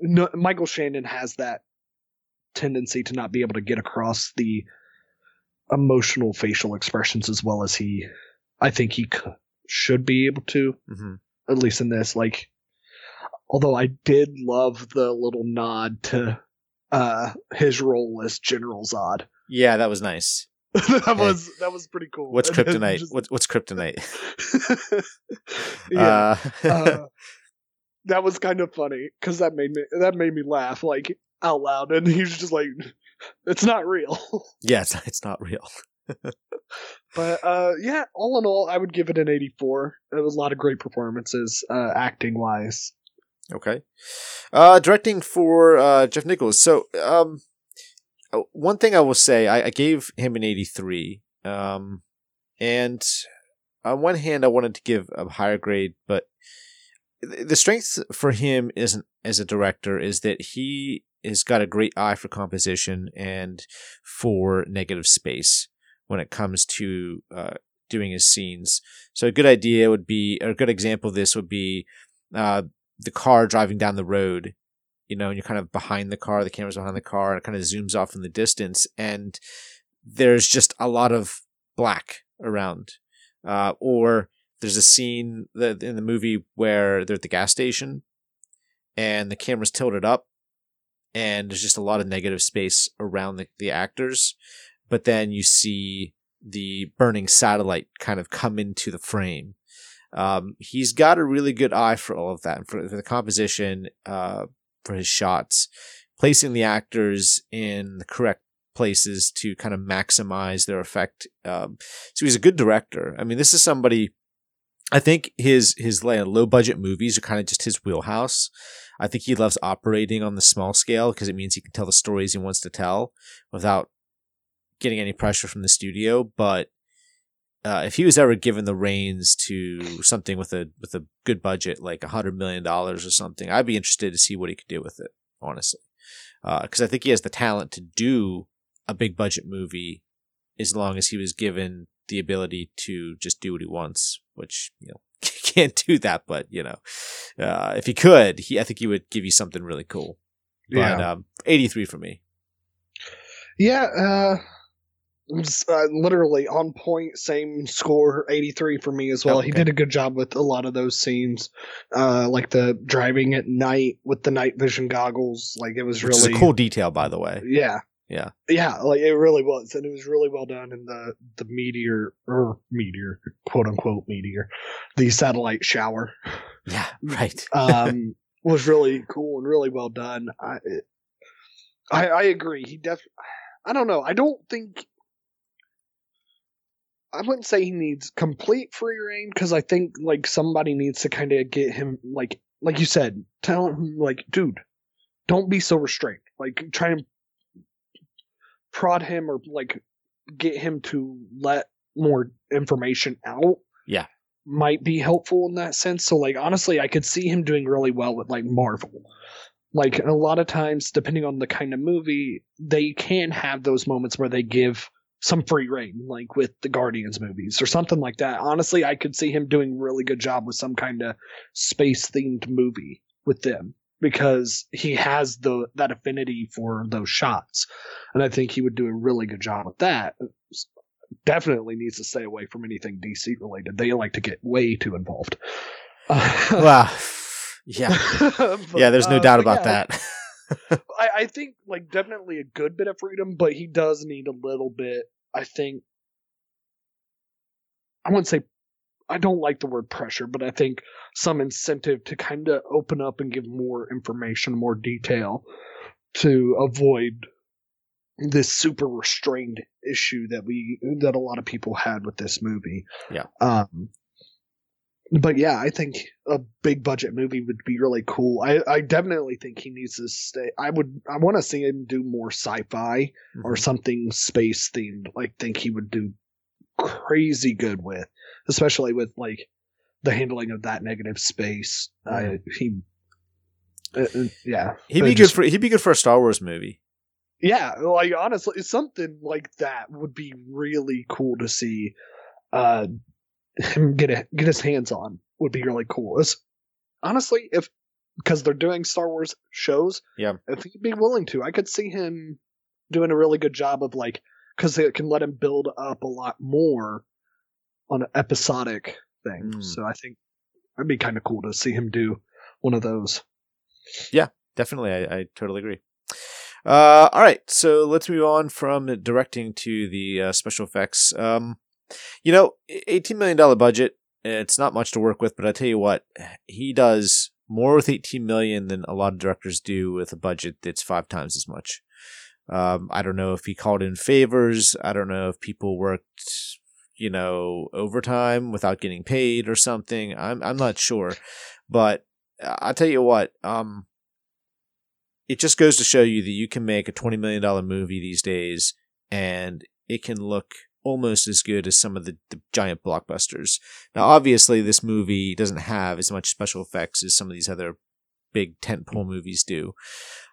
no, Michael Shannon has that tendency to not be able to get across the emotional facial expressions as well as he, I think he could, should be able to. Mm-hmm. At least in this, like, although I did love the little nod to uh, his role as General Zod. Yeah, that was nice. that was that was pretty cool. What's kryptonite? Just... What's, what's kryptonite? yeah, uh... uh, that was kind of funny because that made me that made me laugh like out loud, and he's just like, "It's not real." Yeah, it's, it's not real. but uh, yeah, all in all, I would give it an 84. It was a lot of great performances, uh, acting wise. Okay. Uh, directing for uh, Jeff Nichols. So, um, uh, one thing I will say, I, I gave him an 83. Um, and on one hand, I wanted to give a higher grade, but the strength for him isn't as a director is that he has got a great eye for composition and for negative space when it comes to uh, doing his scenes. So a good idea would be, or a good example of this would be uh, the car driving down the road. You know, and you're kind of behind the car, the camera's behind the car, and it kind of zooms off in the distance, and there's just a lot of black around. Uh, or there's a scene that in the movie where they're at the gas station and the camera's tilted up and there's just a lot of negative space around the, the actors but then you see the burning satellite kind of come into the frame um, he's got a really good eye for all of that for, for the composition uh, for his shots placing the actors in the correct places to kind of maximize their effect um, so he's a good director i mean this is somebody I think his his low budget movies are kind of just his wheelhouse. I think he loves operating on the small scale because it means he can tell the stories he wants to tell without getting any pressure from the studio. But uh, if he was ever given the reins to something with a with a good budget, like a hundred million dollars or something, I'd be interested to see what he could do with it. Honestly, because uh, I think he has the talent to do a big budget movie as long as he was given the ability to just do what he wants, which you know can't do that. But you know, uh, if he could, he I think he would give you something really cool. But Yeah. um, 83 for me. Yeah, uh, uh, literally on point, same score, 83 for me as well. He Okay. did a good job with a lot of those scenes, uh, like the driving at night with the night vision goggles. Like it was Which really cool detail, by the way. Yeah. Yeah. Yeah, like it really was. And it was really well done in the the meteor or meteor, quote unquote meteor. The satellite shower. Yeah, right. Um was really cool and really well done. I it, I, I agree. He def I don't know. I don't think I wouldn't say he needs complete free reign because I think like somebody needs to kind of get him like like you said, tell him like, dude, don't be so restrained. Like try and prod him or like get him to let more information out. Yeah. Might be helpful in that sense. So like honestly, I could see him doing really well with like Marvel. Like a lot of times, depending on the kind of movie, they can have those moments where they give some free reign, like with the Guardians movies or something like that. Honestly, I could see him doing really good job with some kind of space themed movie with them because he has the that affinity for those shots, and I think he would do a really good job with that. Definitely needs to stay away from anything DC related. They like to get way too involved. Wow. Yeah. But, Yeah, there's no uh, doubt about yeah, that. I, I think like definitely a good bit of freedom, but he does need a little bit. I think I wouldn't say I don't like the word pressure, but I think some incentive to kind of open up and give more information, more detail to avoid this super restrained issue that we that a lot of people had with this movie. Yeah. Um but yeah, I think a big budget movie would be really cool. I, I definitely think he needs to stay. I would I want to see him do more sci-fi or Mhm. something space themed. Like think he would do crazy good with, especially with like the handling of that negative space. I he uh, uh, yeah. He'd be good for he'd be good for a Star Wars movie. yeah, like honestly, something like that would be really cool to see. Uh, him get a, get his hands on would be really cool. It's, honestly, if because they're doing Star Wars shows, Yeah. if he'd be willing to, I could see him doing a really good job of like because it can let him build up a lot more on an episodic thing. Mm. So I think it'd be kind of cool to see him do one of those. Yeah, definitely, I, I totally agree. Uh, all right, so let's move on from directing to the uh, special effects. Um, you know, eighteen million dollar budget. It's not much to work with, but I tell you what, he does more with eighteen million than a lot of directors do with a budget that's five times as much. Um, I don't know if he called in favors. I don't know if people worked, you know, overtime without getting paid or something. I'm I'm not sure, but I'll tell you what. Um, it just goes to show you that you can make a twenty million dollar movie these days, and it can look almost as good as some of the, the, giant blockbusters. Now, obviously, this movie doesn't have as much special effects as some of these other big tentpole movies do.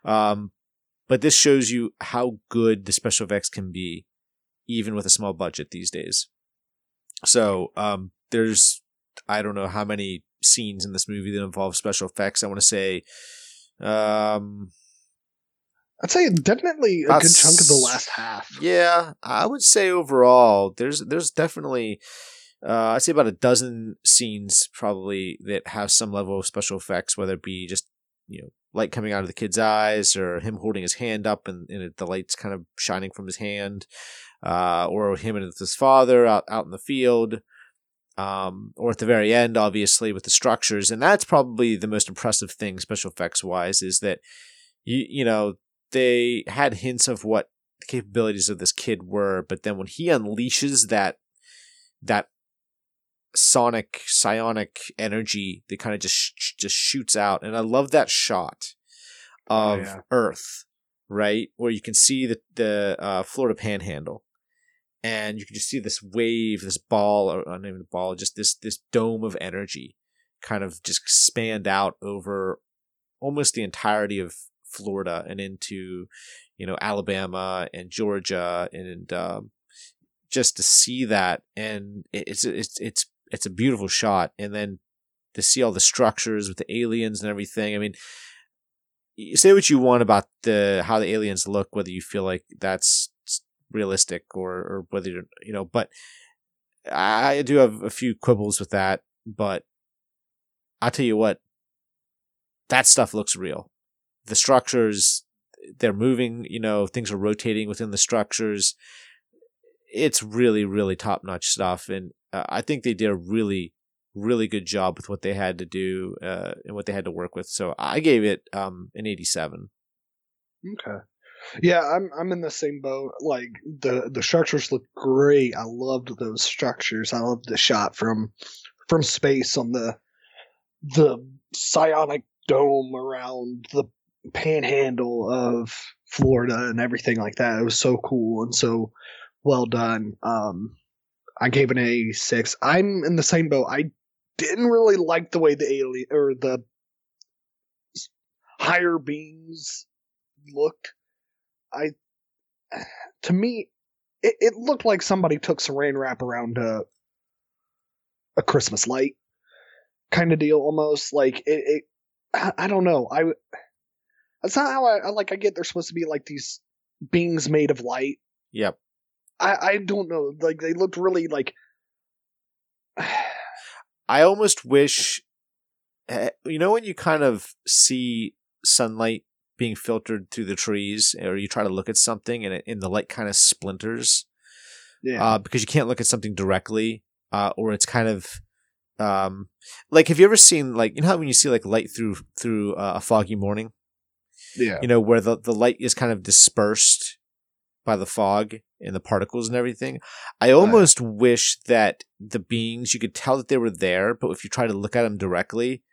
Um, but this shows you how good the special effects can be, even with a small budget these days. So, um, there's, I don't know how many scenes in this movie that involve special effects. I want to say, um, I'd say definitely a good chunk of the last half. Yeah, I would say overall, there's there's definitely uh, I'd say about a dozen scenes probably that have some level of special effects, whether it be just you know light coming out of the kid's eyes or him holding his hand up and, and the light's kind of shining from his hand, uh, or him and his father out out in the field. Um, or at the very end, obviously, with the structures, and that's probably the most impressive thing, special effects wise, is that you you know they had hints of what the capabilities of this kid were, but then when he unleashes that that sonic psionic energy that kind of just sh- just shoots out and i love that shot oh, of oh, yeah. earth right where you can see the the uh, florida panhandle and you can just see this wave this ball or not even a ball just this this dome of energy kind of just expand out over almost the entirety of Florida and into you know Alabama and Georgia and um, just to see that and it's it's it's it's a beautiful shot and then to see all the structures with the aliens and everything. I mean, say what you want about the how the aliens look, whether you feel like that's realistic or or whether you you know, but I do have a few quibbles with that. But I'll tell you what, that stuff looks real. The structures they're moving you know things are rotating within the structures. It's really really top notch stuff and uh, i think they did a really really good job with what they had to do uh, and what they had to work with so i gave it um, an 87 okay yeah i'm i'm in the same boat like the the structures look great i loved those structures i loved the shot from from space on the the psionic dome around the panhandle of Florida and everything like that. It was so cool and so well done. Um, I gave it a six. I'm in the same boat. I didn't really like the way the alien or the higher beings looked. I, to me, it, it looked like somebody took saran wrap around a, a Christmas light kind of deal almost. Like it, it I, I don't know. I that's not how I, like. I get they're supposed to be like these beings made of light. Yep. I I don't know. Like they looked really like. I almost wish, eh, you know, when you kind of see sunlight being filtered through the trees, or you try to look at something and it, and the light kind of splinters. Yeah. Uh, because you can't look at something directly, uh, or it's kind of um like have you ever seen like you know how when you see like light through through uh, a foggy morning yeah. You know, where the, the light is kind of dispersed by the fog and the particles and everything. I almost right. wish that the beings, you could tell that they were there, but if you try to look at them directly,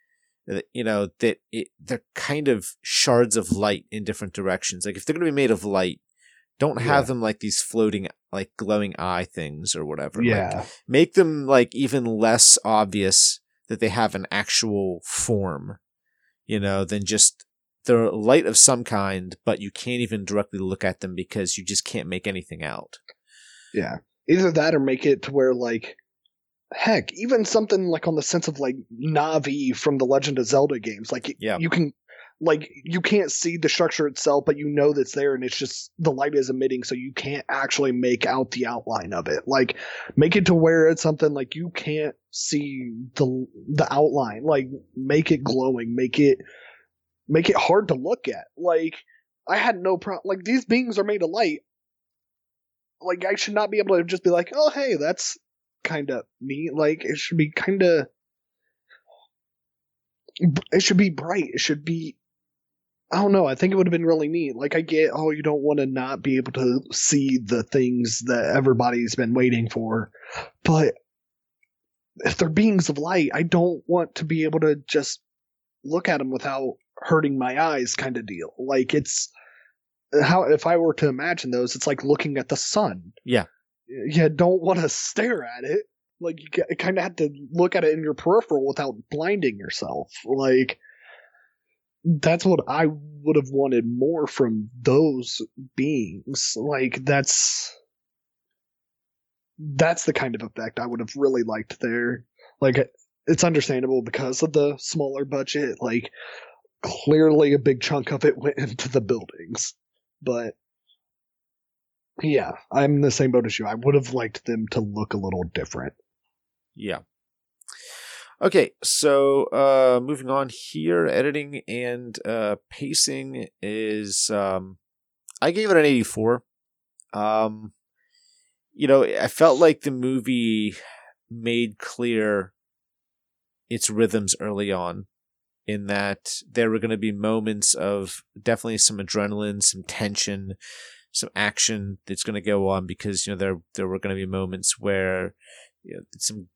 Uh, you know, that it, they're kind of shards of light in different directions. Like if they're going to be made of light, don't have yeah. them like these floating, like glowing eye things or whatever. Yeah. Like, make them like even less obvious that they have an actual form, you know, than just they're light of some kind, but you can't even directly look at them because you just can't make anything out. Yeah. Either that or make it to where like heck, even something like on the sense of like Navi from the Legend of Zelda games. Like yeah. you can like you can't see the structure itself, but you know that's there and it's just the light is emitting so you can't actually make out the outline of it. Like make it to where it's something like you can't see the the outline. Like make it glowing, make it make it hard to look at. Like I had no problem. Like these beings are made of light. Like I should not be able to just be like, oh hey, that's kind of neat. Like it should be kind of. It should be bright. It should be. I don't know. I think it would have been really neat. Like, I get, oh, you don't want to not be able to see the things that everybody's been waiting for. But if they're beings of light, I don't want to be able to just look at them without hurting my eyes, kind of deal. Like, it's how, if I were to imagine those, it's like looking at the sun. Yeah. You don't want to stare at it. Like, you kind of have to look at it in your peripheral without blinding yourself. Like, that's what I would have wanted more from those beings. Like that's that's the kind of effect I would have really liked there. Like it's understandable because of the smaller budget. Like clearly a big chunk of it went into the buildings. But yeah, I'm the same boat as you. I would have liked them to look a little different. Yeah. Okay, so uh, moving on here, editing and uh, pacing is um, I gave it an 84. Um, you know, I felt like the movie made clear its rhythms early on in that there were going to be moments of definitely some adrenaline, some tension, some action that's going to go on because you know there there were going to be moments where you know, some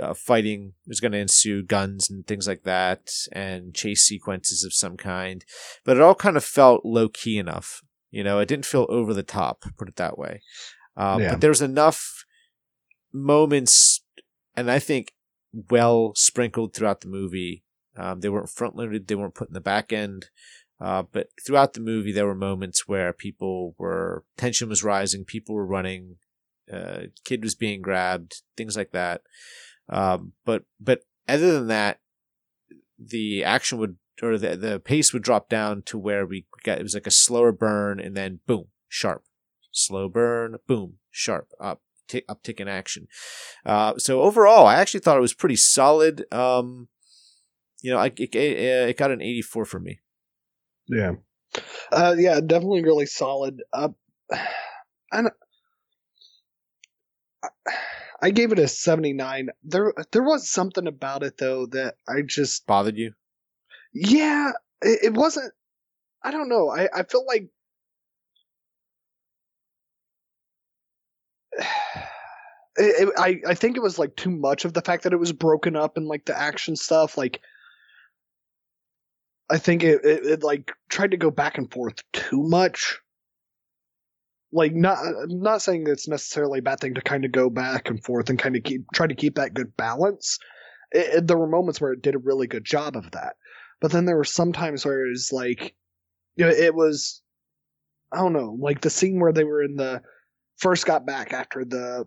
uh, fighting was going to ensue, guns and things like that, and chase sequences of some kind. But it all kind of felt low key enough. You know, it didn't feel over the top, put it that way. Um, yeah. But there's enough moments, and I think well sprinkled throughout the movie. Um, they weren't front loaded, they weren't put in the back end. Uh, but throughout the movie, there were moments where people were, tension was rising, people were running, uh, kid was being grabbed, things like that. Um, but but other than that, the action would or the the pace would drop down to where we got it was like a slower burn and then boom sharp, slow burn boom sharp up t- uptick in action. Uh, so overall, I actually thought it was pretty solid. Um, you know, I, it, it got an 84 for me. Yeah. Uh, yeah, definitely really solid. Uh, and I gave it a 79. There there was something about it though that I just bothered you. Yeah, it, it wasn't I don't know. I I feel like it, it, I I think it was like too much of the fact that it was broken up and like the action stuff like I think it, it, it like tried to go back and forth too much like not not saying it's necessarily a bad thing to kind of go back and forth and kind of keep try to keep that good balance. It, it, there were moments where it did a really good job of that, but then there were some times where it was like, you know, it was, I don't know, like the scene where they were in the first got back after the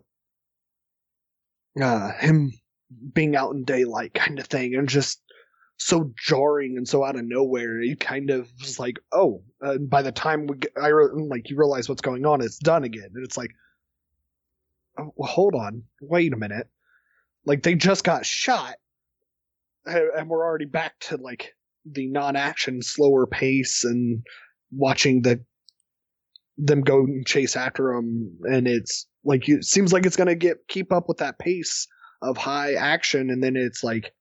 uh him being out in daylight kind of thing and just so jarring and so out of nowhere. You kind of was like, oh, uh, by the time we I re- like you realize what's going on, it's done again, and it's like, oh, well, hold on, wait a minute, like they just got shot, and we're already back to like the non-action, slower pace, and watching the them go and chase after them, and it's like it seems like it's gonna get keep up with that pace of high action, and then it's like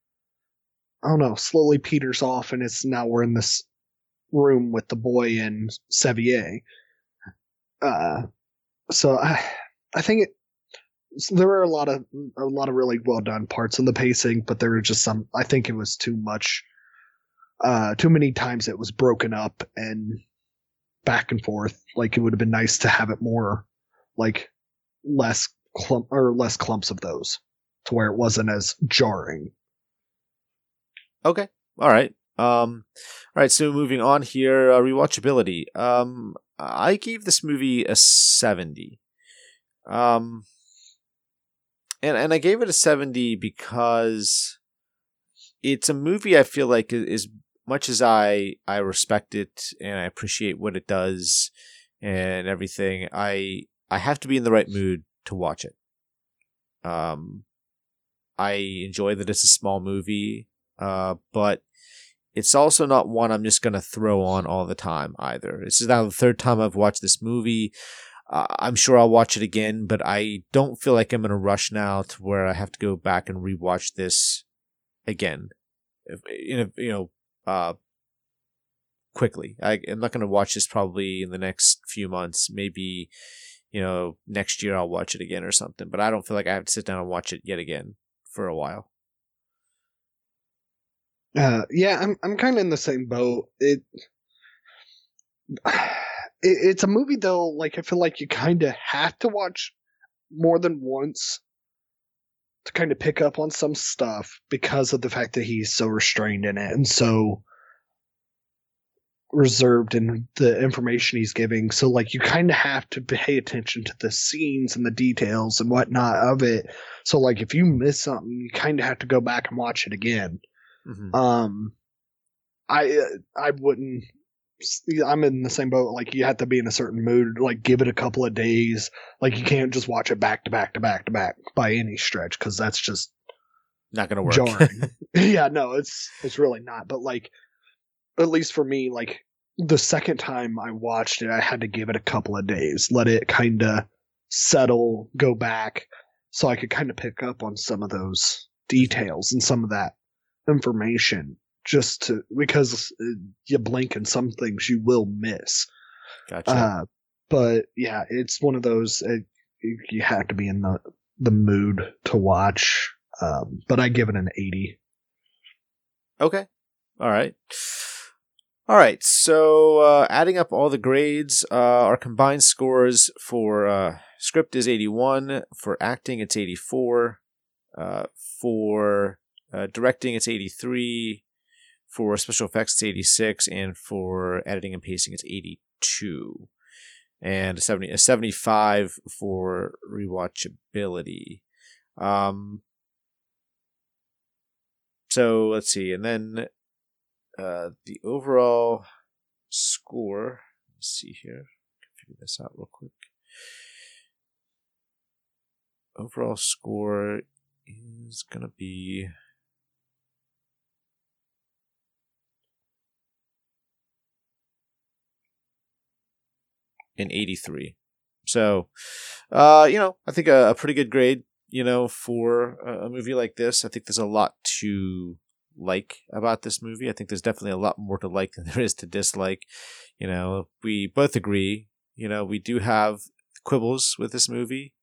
I don't know, slowly peters off, and it's now we're in this room with the boy and Sevier. Uh, so I, I think it, so there were a lot of a lot of really well done parts in the pacing, but there were just some. I think it was too much. Uh, too many times it was broken up and back and forth. Like it would have been nice to have it more, like less clump or less clumps of those, to where it wasn't as jarring. Okay. All right. Um, all right. So moving on here, uh, rewatchability. Um, I gave this movie a seventy. Um, and and I gave it a seventy because it's a movie I feel like as much as I I respect it and I appreciate what it does and everything. I I have to be in the right mood to watch it. Um, I enjoy that it's a small movie. Uh, but it's also not one I'm just going to throw on all the time either. This is now the third time I've watched this movie. Uh, I'm sure I'll watch it again, but I don't feel like I'm in a rush now to where I have to go back and rewatch this again. If, in a, you know, uh, quickly. I, I'm not going to watch this probably in the next few months. Maybe, you know, next year I'll watch it again or something. But I don't feel like I have to sit down and watch it yet again for a while. Uh, yeah, I'm I'm kind of in the same boat. It, it it's a movie though. Like I feel like you kind of have to watch more than once to kind of pick up on some stuff because of the fact that he's so restrained in it and so reserved in the information he's giving. So like you kind of have to pay attention to the scenes and the details and whatnot of it. So like if you miss something, you kind of have to go back and watch it again. Mm-hmm. Um, I I wouldn't. I'm in the same boat. Like you have to be in a certain mood. Like give it a couple of days. Like you can't just watch it back to back to back to back by any stretch because that's just Not going to work. jarring. yeah, no, it's it's really not. But like, at least for me, like the second time I watched it, I had to give it a couple of days, let it kind of settle, go back, so I could kind of pick up on some of those details and some of that information. Just to because uh, you blink and some things you will miss. gotcha. Uh, but yeah, it's one of those uh, you have to be in the the mood to watch. Um, but I give it an eighty. Okay. All right. All right. So, uh, adding up all the grades, uh, our combined scores for uh, script is 81. For acting, it's 84. Uh, for uh, directing, it's 83. For special effects, it's 86. And for editing and pacing, it's 82. And a 70, a 75 for rewatchability. Um, so let's see, and then uh, the overall score. Let's see here. Figure this out real quick. Overall score is gonna be. An 83. So, uh, you know, I think a, a pretty good grade you know, for a, a movie like this. I think there's a lot to like about this movie. I think there's definitely a lot more to like than there is to dislike. You know, we both agree, you know, we do have quibbles with this movie.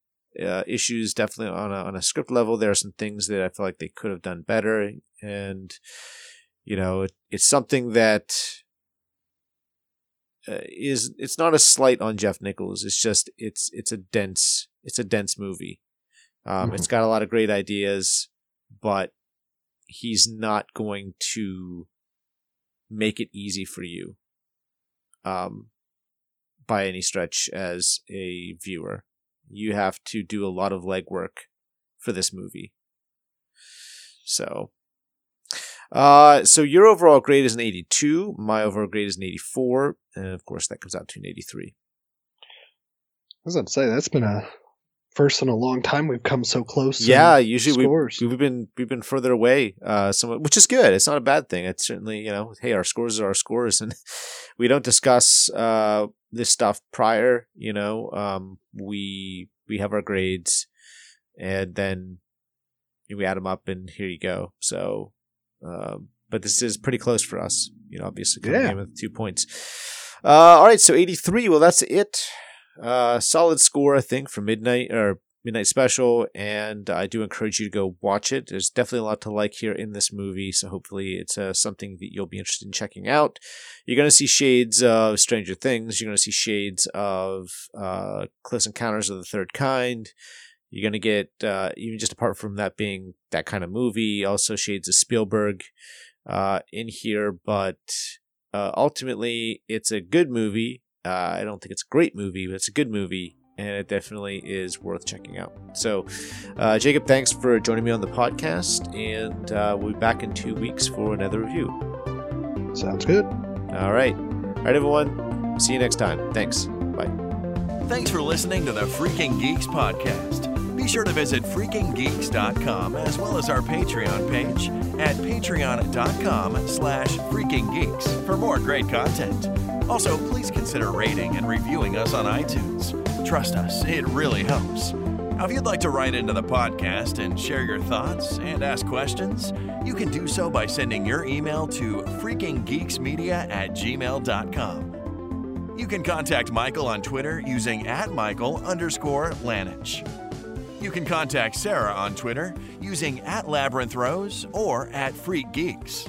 Uh, issues definitely on a, on a script level. There are some things that I feel like they could have done better. And, you know, it, it's something that uh, is, it's not a slight on Jeff Nichols. It's just, it's, it's a dense, it's a dense movie. Um, Mhm. It's got a lot of great ideas, but he's not going to make it easy for you um, by any stretch as a viewer. You have to do a lot of legwork for this movie. So, uh, so your overall grade is an 82. My overall grade is an 84. And of course, that comes out to an 83. I was about to say that's been a first in a long time we've come so close. Yeah, usually we scores. we've been we've been further away, uh, some which is good. It's not a bad thing. It's certainly you know, hey, our scores are our scores, and we don't discuss uh, this stuff prior. You know, um, we we have our grades, and then we add them up, and here you go. So, um, but this is pretty close for us. You know, obviously coming Yeah. in with two points. Uh, all right, so eighty three. Well, that's it. Uh, solid score, I think, for midnight or midnight special, and I do encourage you to go watch it. There's definitely a lot to like here in this movie, so hopefully it's uh, something that you'll be interested in checking out. You're going to see shades of Stranger Things. You're going to see shades of uh, Close Encounters of the Third Kind. You're going to get, uh, even just apart from that being that kind of movie, also shades of Spielberg uh, in here, but uh, ultimately, it's a good movie. Uh, I don't think it's a great movie, but it's a good movie, and it definitely is worth checking out. So, uh, Jacob, thanks for joining me on the podcast, and uh, we'll be back in two weeks for another review. Sounds good. All right. All right, everyone. See you next time. Thanks. Bye. Thanks for listening to the Freaking Geeks podcast. Be sure to visit freakinggeeks.com as well as our Patreon page at patreon.com slash freakinggeeks for more great content. Also, please consider rating and reviewing us on iTunes. Trust us, it really helps. Now, if you'd like to write into the podcast and share your thoughts and ask questions, you can do so by sending your email to freakinggeeksmedia at gmail.com. You can contact Michael on Twitter using at Michael underscore Lanich. You can contact Sarah on Twitter using at Labyrinth Rose or at Freak Geeks.